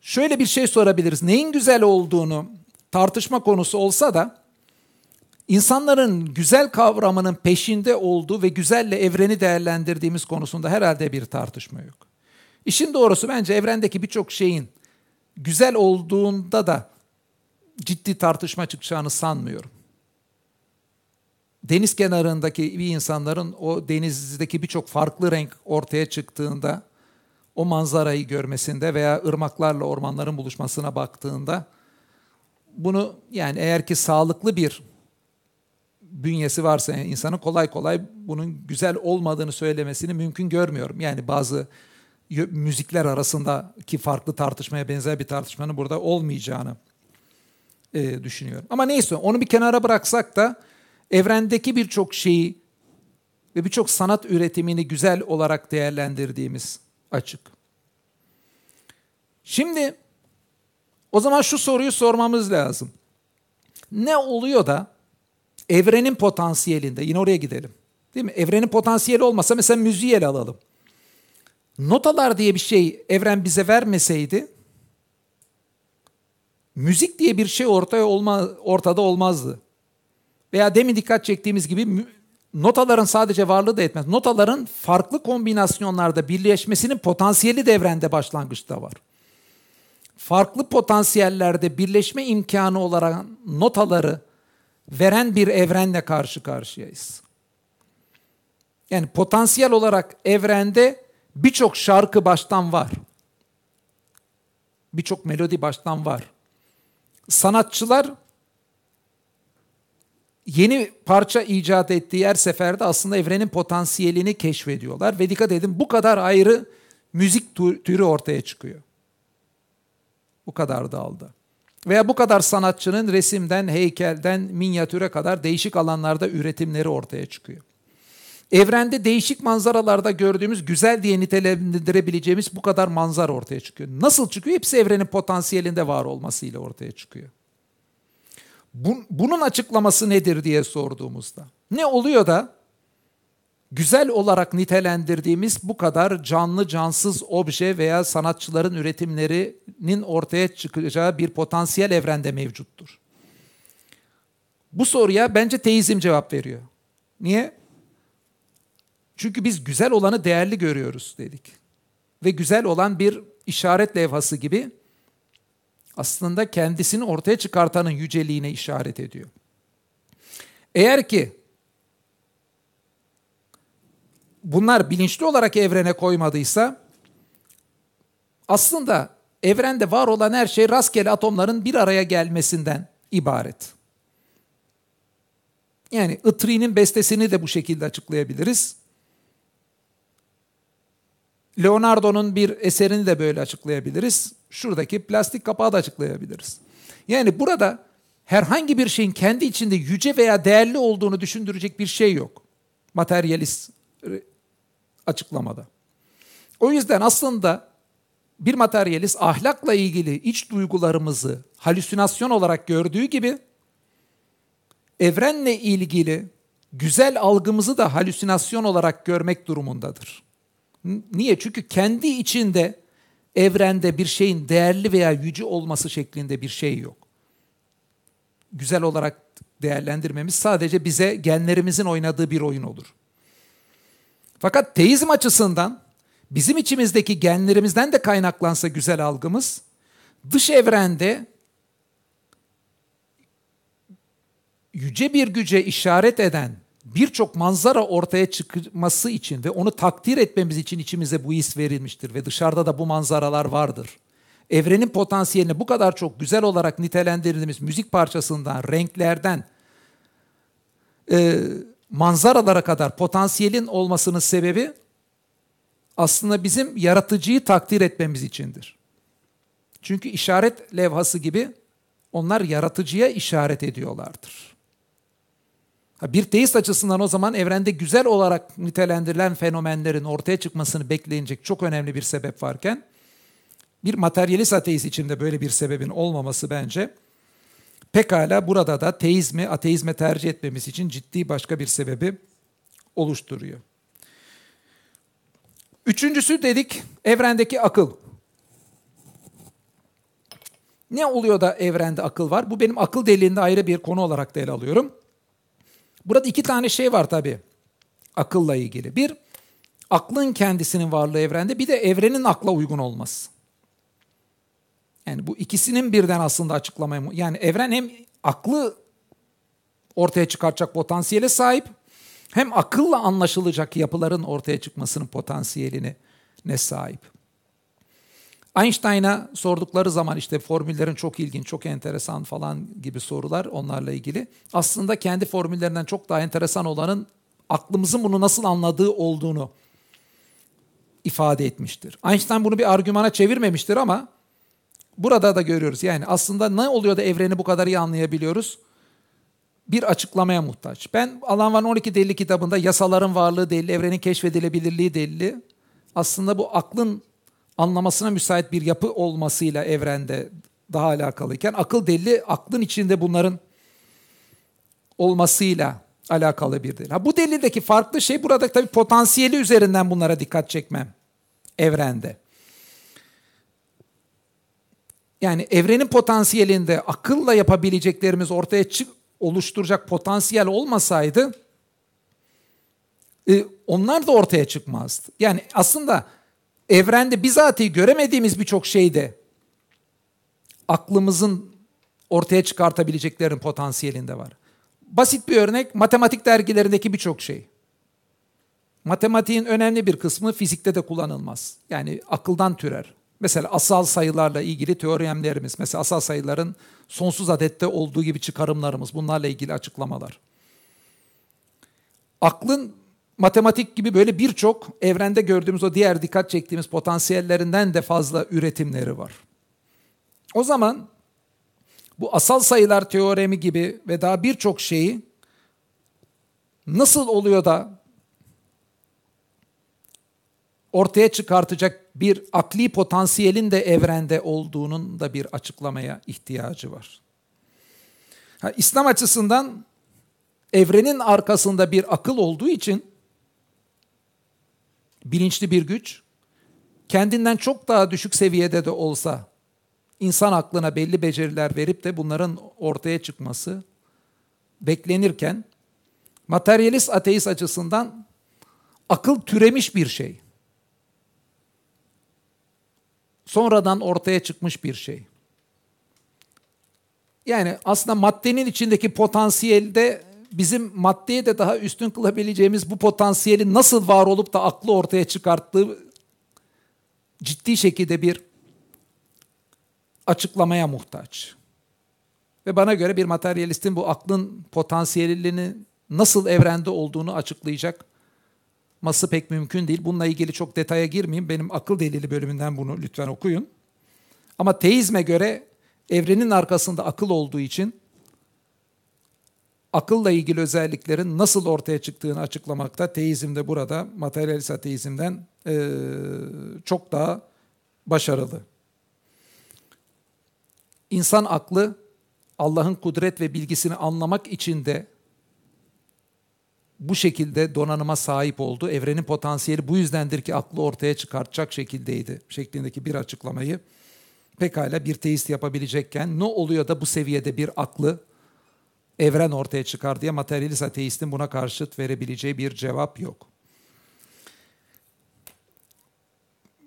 şöyle bir şey sorabiliriz. Neyin güzel olduğunu tartışma konusu olsa da insanların güzel kavramının peşinde olduğu ve güzelle evreni değerlendirdiğimiz konusunda herhalde bir tartışma yok. İşin doğrusu bence evrendeki birçok şeyin güzel olduğunda da ciddi tartışma çıkacağını sanmıyorum. Deniz kenarındaki bir insanların o denizdeki birçok farklı renk ortaya çıktığında o manzarayı görmesinde veya ırmaklarla ormanların buluşmasına baktığında bunu yani eğer ki sağlıklı bir bünyesi varsa yani insanın kolay kolay bunun güzel olmadığını söylemesini mümkün görmüyorum. Yani bazı müzikler arasındaki farklı tartışmaya benzer bir tartışmanın burada olmayacağını e, düşünüyorum. Ama neyse onu bir kenara bıraksak da evrendeki birçok şeyi ve birçok sanat üretimini güzel olarak değerlendirdiğimiz açık. Şimdi o zaman şu soruyu sormamız lazım. Ne oluyor da evrenin potansiyelinde, yine oraya gidelim. Değil mi? Evrenin potansiyeli olmasa mesela müziği ele alalım. Notalar diye bir şey evren bize vermeseydi müzik diye bir şey ortaya olma, ortada olmazdı. Veya demin dikkat çektiğimiz gibi notaların sadece varlığı da etmez. Notaların farklı kombinasyonlarda birleşmesinin potansiyeli de evrende başlangıçta var farklı potansiyellerde birleşme imkanı olarak notaları veren bir evrenle karşı karşıyayız. Yani potansiyel olarak evrende birçok şarkı baştan var. Birçok melodi baştan var. sanatçılar yeni parça icat ettiği her seferde aslında evrenin potansiyelini keşfediyorlar. Ve dikkat edin bu kadar ayrı müzik türü ortaya çıkıyor. Bu kadar dağıldı. Veya bu kadar sanatçının resimden, heykelden, minyatüre kadar değişik alanlarda üretimleri ortaya çıkıyor. Evrende değişik manzaralarda gördüğümüz güzel diye nitelendirebileceğimiz bu kadar manzara ortaya çıkıyor. Nasıl çıkıyor? Hepsi evrenin potansiyelinde var olmasıyla ortaya çıkıyor. Bunun açıklaması nedir diye sorduğumuzda. Ne oluyor da güzel olarak nitelendirdiğimiz bu kadar canlı cansız obje veya sanatçıların üretimlerinin ortaya çıkacağı bir potansiyel evrende mevcuttur. Bu soruya bence teizm cevap veriyor. Niye? Çünkü biz güzel olanı değerli görüyoruz dedik. Ve güzel olan bir işaret levhası gibi aslında kendisini ortaya çıkartanın yüceliğine işaret ediyor. Eğer ki bunlar bilinçli olarak evrene koymadıysa aslında evrende var olan her şey rastgele atomların bir araya gelmesinden ibaret. Yani Itri'nin bestesini de bu şekilde açıklayabiliriz. Leonardo'nun bir eserini de böyle açıklayabiliriz. Şuradaki plastik kapağı da açıklayabiliriz. Yani burada herhangi bir şeyin kendi içinde yüce veya değerli olduğunu düşündürecek bir şey yok. Materyalist açıklamada. O yüzden aslında bir materyalist ahlakla ilgili iç duygularımızı halüsinasyon olarak gördüğü gibi evrenle ilgili güzel algımızı da halüsinasyon olarak görmek durumundadır. Niye? Çünkü kendi içinde evrende bir şeyin değerli veya yüce olması şeklinde bir şey yok. Güzel olarak değerlendirmemiz sadece bize genlerimizin oynadığı bir oyun olur. Fakat teizm açısından bizim içimizdeki genlerimizden de kaynaklansa güzel algımız dış evrende yüce bir güce işaret eden birçok manzara ortaya çıkması için ve onu takdir etmemiz için içimize bu his verilmiştir ve dışarıda da bu manzaralar vardır. Evrenin potansiyelini bu kadar çok güzel olarak nitelendirdiğimiz müzik parçasından, renklerden, e, manzaralara kadar potansiyelin olmasının sebebi aslında bizim yaratıcıyı takdir etmemiz içindir. Çünkü işaret levhası gibi onlar yaratıcıya işaret ediyorlardır. Bir teist açısından o zaman evrende güzel olarak nitelendirilen fenomenlerin ortaya çıkmasını bekleyecek çok önemli bir sebep varken bir materyalist ateist içinde böyle bir sebebin olmaması bence pekala burada da teizmi ateizme tercih etmemiz için ciddi başka bir sebebi oluşturuyor. Üçüncüsü dedik evrendeki akıl. Ne oluyor da evrende akıl var? Bu benim akıl deliğinde ayrı bir konu olarak da ele alıyorum. Burada iki tane şey var tabii akılla ilgili. Bir, aklın kendisinin varlığı evrende bir de evrenin akla uygun olması. Yani bu ikisinin birden aslında açıklamaya yani evren hem aklı ortaya çıkartacak potansiyele sahip hem akılla anlaşılacak yapıların ortaya çıkmasının potansiyeline ne sahip. Einstein'a sordukları zaman işte formüllerin çok ilginç, çok enteresan falan gibi sorular onlarla ilgili. Aslında kendi formüllerinden çok daha enteresan olanın aklımızın bunu nasıl anladığı olduğunu ifade etmiştir. Einstein bunu bir argümana çevirmemiştir ama burada da görüyoruz. Yani aslında ne oluyor da evreni bu kadar iyi anlayabiliyoruz? Bir açıklamaya muhtaç. Ben Alan Van 12 delili kitabında yasaların varlığı delili, evrenin keşfedilebilirliği delili aslında bu aklın anlamasına müsait bir yapı olmasıyla evrende daha alakalıyken akıl delili aklın içinde bunların olmasıyla alakalı bir delil. Ha, bu delildeki farklı şey burada tabii potansiyeli üzerinden bunlara dikkat çekmem evrende. Yani evrenin potansiyelinde akılla yapabileceklerimiz ortaya çık oluşturacak potansiyel olmasaydı e, onlar da ortaya çıkmazdı. Yani aslında evrende bizatihi göremediğimiz birçok şeyde aklımızın ortaya çıkartabileceklerin potansiyelinde var. Basit bir örnek matematik dergilerindeki birçok şey. Matematiğin önemli bir kısmı fizikte de kullanılmaz. Yani akıldan türer. Mesela asal sayılarla ilgili teoremlerimiz, mesela asal sayıların sonsuz adette olduğu gibi çıkarımlarımız, bunlarla ilgili açıklamalar. Aklın matematik gibi böyle birçok evrende gördüğümüz o diğer dikkat çektiğimiz potansiyellerinden de fazla üretimleri var. O zaman bu asal sayılar teoremi gibi ve daha birçok şeyi nasıl oluyor da ortaya çıkartacak bir akli potansiyelin de evrende olduğunun da bir açıklamaya ihtiyacı var. Ha, İslam açısından evrenin arkasında bir akıl olduğu için bilinçli bir güç kendinden çok daha düşük seviyede de olsa insan aklına belli beceriler verip de bunların ortaya çıkması beklenirken materyalist ateist açısından akıl türemiş bir şey. Sonradan ortaya çıkmış bir şey. Yani aslında maddenin içindeki potansiyelde bizim maddeye de daha üstün kılabileceğimiz bu potansiyeli nasıl var olup da aklı ortaya çıkarttığı ciddi şekilde bir açıklamaya muhtaç. Ve bana göre bir materyalistin bu aklın potansiyelini nasıl evrende olduğunu açıklayacak ması pek mümkün değil. Bununla ilgili çok detaya girmeyeyim. Benim akıl delili bölümünden bunu lütfen okuyun. Ama teizme göre evrenin arkasında akıl olduğu için akılla ilgili özelliklerin nasıl ortaya çıktığını açıklamakta teizm de burada materyalist ateizmden e, çok daha başarılı. İnsan aklı Allah'ın kudret ve bilgisini anlamak için de bu şekilde donanıma sahip oldu. Evrenin potansiyeli bu yüzdendir ki aklı ortaya çıkartacak şekildeydi şeklindeki bir açıklamayı pekala bir teist yapabilecekken ne oluyor da bu seviyede bir aklı evren ortaya çıkar diye materyalist ateistin buna karşıt verebileceği bir cevap yok.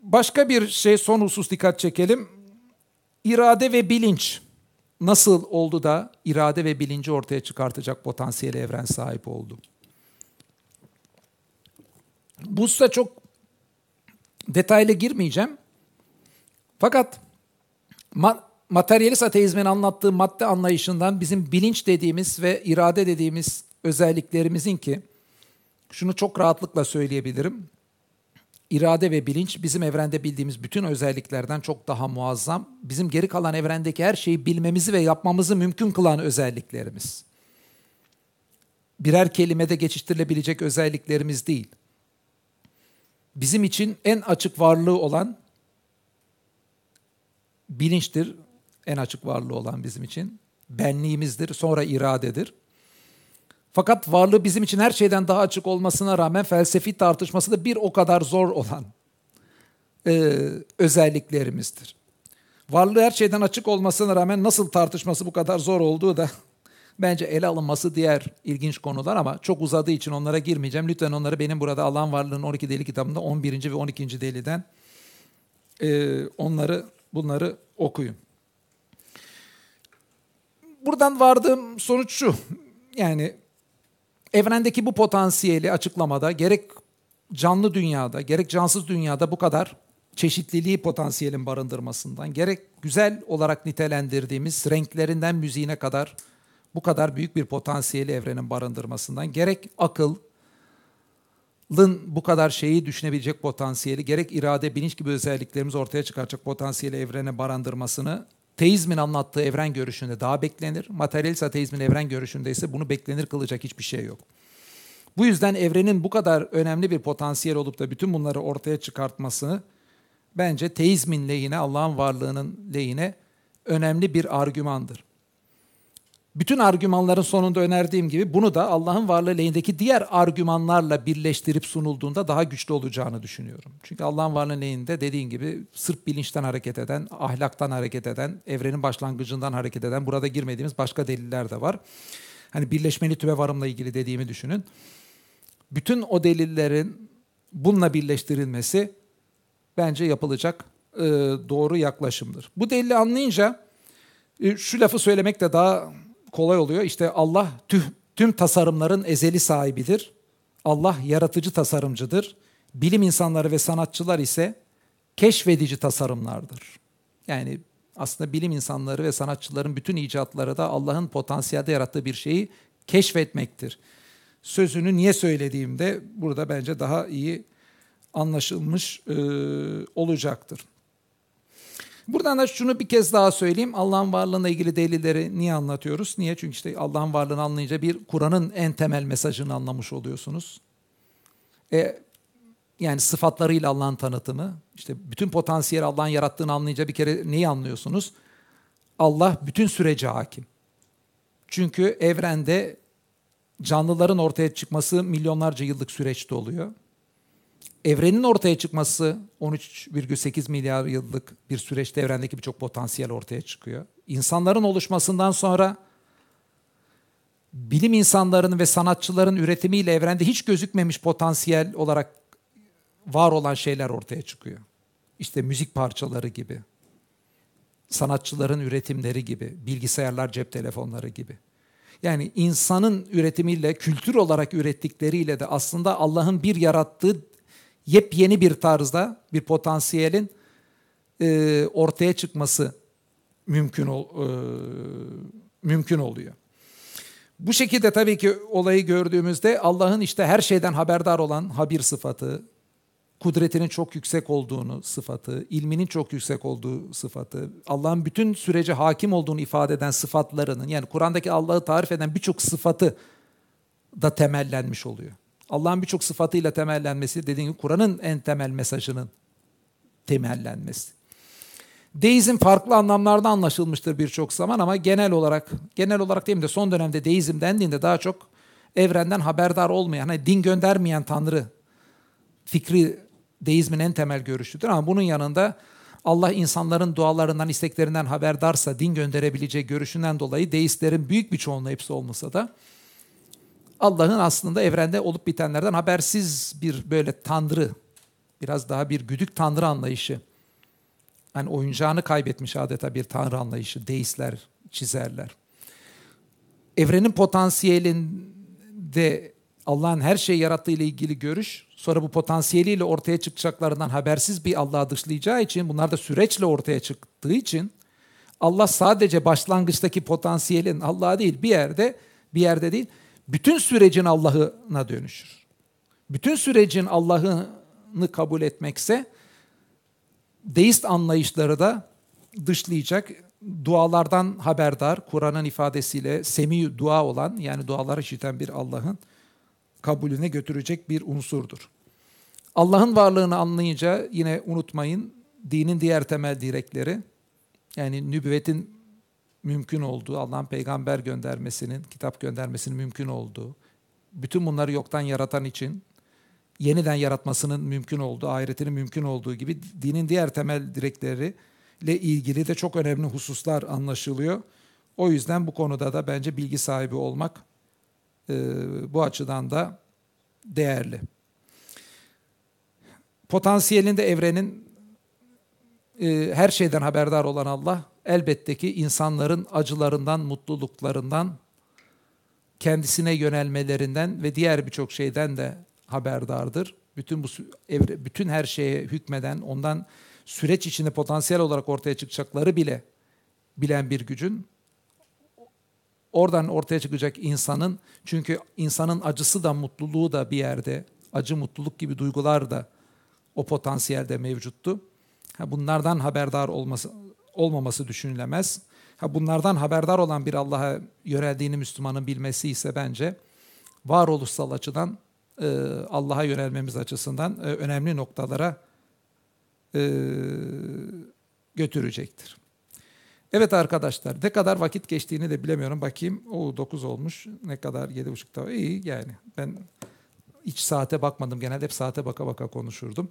Başka bir şey son husus dikkat çekelim. İrade ve bilinç nasıl oldu da irade ve bilinci ortaya çıkartacak potansiyeli evren sahip oldu? Bu hususa çok detaylı girmeyeceğim. Fakat ma- materyalist ateizmin anlattığı madde anlayışından bizim bilinç dediğimiz ve irade dediğimiz özelliklerimizin ki şunu çok rahatlıkla söyleyebilirim. İrade ve bilinç bizim evrende bildiğimiz bütün özelliklerden çok daha muazzam. Bizim geri kalan evrendeki her şeyi bilmemizi ve yapmamızı mümkün kılan özelliklerimiz. Birer kelimede geçiştirilebilecek özelliklerimiz değil. Bizim için en açık varlığı olan bilinçtir. En açık varlığı olan bizim için benliğimizdir, sonra iradedir. Fakat varlığı bizim için her şeyden daha açık olmasına rağmen felsefi tartışması da bir o kadar zor olan e, özelliklerimizdir. Varlığı her şeyden açık olmasına rağmen nasıl tartışması bu kadar zor olduğu da bence ele alınması diğer ilginç konular ama çok uzadığı için onlara girmeyeceğim. Lütfen onları benim burada Allah'ın varlığının 12 deli kitabında 11. ve 12. deliden e, onları bunları okuyun. Buradan vardığım sonuç şu. Yani evrendeki bu potansiyeli açıklamada gerek canlı dünyada gerek cansız dünyada bu kadar çeşitliliği potansiyelin barındırmasından gerek güzel olarak nitelendirdiğimiz renklerinden müziğine kadar bu kadar büyük bir potansiyeli evrenin barındırmasından gerek akıl bu kadar şeyi düşünebilecek potansiyeli gerek irade, bilinç gibi özelliklerimiz ortaya çıkaracak potansiyeli evrene barındırmasını teizmin anlattığı evren görüşünde daha beklenir. Materyalist ateizmin evren görüşünde ise bunu beklenir kılacak hiçbir şey yok. Bu yüzden evrenin bu kadar önemli bir potansiyel olup da bütün bunları ortaya çıkartmasını bence teizmin lehine, Allah'ın varlığının lehine önemli bir argümandır. Bütün argümanların sonunda önerdiğim gibi bunu da Allah'ın varlığı lehindeki diğer argümanlarla birleştirip sunulduğunda daha güçlü olacağını düşünüyorum. Çünkü Allah'ın varlığı lehinde dediğin gibi sırf bilinçten hareket eden, ahlaktan hareket eden, evrenin başlangıcından hareket eden, burada girmediğimiz başka deliller de var. Hani birleşmeli tüve varımla ilgili dediğimi düşünün. Bütün o delillerin bununla birleştirilmesi bence yapılacak e, doğru yaklaşımdır. Bu delili anlayınca e, şu lafı söylemek de daha kolay oluyor. İşte Allah tüm, tasarımların ezeli sahibidir. Allah yaratıcı tasarımcıdır. Bilim insanları ve sanatçılar ise keşfedici tasarımlardır. Yani aslında bilim insanları ve sanatçıların bütün icatları da Allah'ın potansiyelde yarattığı bir şeyi keşfetmektir. Sözünü niye söylediğimde burada bence daha iyi anlaşılmış e, olacaktır. Buradan da şunu bir kez daha söyleyeyim. Allah'ın varlığına ilgili delilleri niye anlatıyoruz? Niye? Çünkü işte Allah'ın varlığını anlayınca bir Kur'an'ın en temel mesajını anlamış oluyorsunuz. E, yani sıfatlarıyla Allah'ın tanıtımı. İşte bütün potansiyeli Allah'ın yarattığını anlayınca bir kere neyi anlıyorsunuz? Allah bütün sürece hakim. Çünkü evrende canlıların ortaya çıkması milyonlarca yıllık süreçte oluyor. Evrenin ortaya çıkması 13,8 milyar yıllık bir süreçte evrendeki birçok potansiyel ortaya çıkıyor. İnsanların oluşmasından sonra bilim insanlarının ve sanatçıların üretimiyle evrende hiç gözükmemiş potansiyel olarak var olan şeyler ortaya çıkıyor. İşte müzik parçaları gibi, sanatçıların üretimleri gibi, bilgisayarlar, cep telefonları gibi. Yani insanın üretimiyle, kültür olarak ürettikleriyle de aslında Allah'ın bir yarattığı yepyeni bir tarzda bir potansiyelin e, ortaya çıkması mümkün ol, e, mümkün oluyor. Bu şekilde tabii ki olayı gördüğümüzde Allah'ın işte her şeyden haberdar olan habir sıfatı, kudretinin çok yüksek olduğunu sıfatı, ilminin çok yüksek olduğu sıfatı, Allah'ın bütün sürece hakim olduğunu ifade eden sıfatlarının yani Kur'an'daki Allah'ı tarif eden birçok sıfatı da temellenmiş oluyor. Allah'ın birçok sıfatıyla temellenmesi dediğim gibi Kur'an'ın en temel mesajının temellenmesi. Deizm farklı anlamlarda anlaşılmıştır birçok zaman ama genel olarak, genel olarak değil mi de son dönemde deizm dendiğinde daha çok evrenden haberdar olmayan, hani din göndermeyen tanrı fikri deizmin en temel görüşüdür ama bunun yanında Allah insanların dualarından, isteklerinden haberdarsa din gönderebileceği görüşünden dolayı deistlerin büyük bir çoğunluğu hepsi olmasa da Allah'ın aslında evrende olup bitenlerden habersiz bir böyle tanrı, biraz daha bir güdük tanrı anlayışı. Yani oyuncağını kaybetmiş adeta bir tanrı anlayışı, deistler, çizerler. Evrenin potansiyelinde Allah'ın her şeyi yarattığı ile ilgili görüş, sonra bu potansiyeliyle ortaya çıkacaklarından habersiz bir Allah'ı dışlayacağı için, bunlar da süreçle ortaya çıktığı için Allah sadece başlangıçtaki potansiyelin Allah'a değil bir yerde, bir yerde değil, bütün sürecin Allah'ına dönüşür. Bütün sürecin Allah'ını kabul etmekse deist anlayışları da dışlayacak, dualardan haberdar, Kur'an'ın ifadesiyle semi dua olan yani duaları işiten bir Allah'ın kabulüne götürecek bir unsurdur. Allah'ın varlığını anlayınca yine unutmayın dinin diğer temel direkleri yani nübüvvetin mümkün olduğu, Allah'ın peygamber göndermesinin, kitap göndermesinin mümkün olduğu, bütün bunları yoktan yaratan için yeniden yaratmasının mümkün olduğu, ahiretinin mümkün olduğu gibi dinin diğer temel direkleri ile ilgili de çok önemli hususlar anlaşılıyor. O yüzden bu konuda da bence bilgi sahibi olmak e, bu açıdan da değerli. Potansiyelinde evrenin e, her şeyden haberdar olan Allah elbette ki insanların acılarından, mutluluklarından, kendisine yönelmelerinden ve diğer birçok şeyden de haberdardır. Bütün bu evre, bütün her şeye hükmeden, ondan süreç içinde potansiyel olarak ortaya çıkacakları bile bilen bir gücün oradan ortaya çıkacak insanın çünkü insanın acısı da mutluluğu da bir yerde acı mutluluk gibi duygular da o potansiyelde mevcuttu. bunlardan haberdar olması olmaması düşünülemez. Ha bunlardan haberdar olan bir Allah'a yöneldiğini Müslümanın bilmesi ise bence varoluşsal açıdan e, Allah'a yönelmemiz açısından e, önemli noktalara e, götürecektir. Evet arkadaşlar ne kadar vakit geçtiğini de bilemiyorum. Bakayım o 9 olmuş. Ne kadar 7.30'da iyi yani. Ben hiç saate bakmadım. Genelde hep saate baka baka konuşurdum.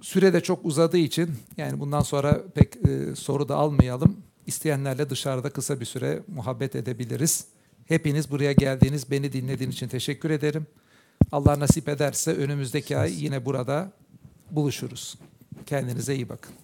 Süre de çok uzadığı için yani bundan sonra pek e, soru da almayalım. İsteyenlerle dışarıda kısa bir süre muhabbet edebiliriz. Hepiniz buraya geldiğiniz, beni dinlediğiniz için teşekkür ederim. Allah nasip ederse önümüzdeki ay yine burada buluşuruz. Kendinize iyi bakın.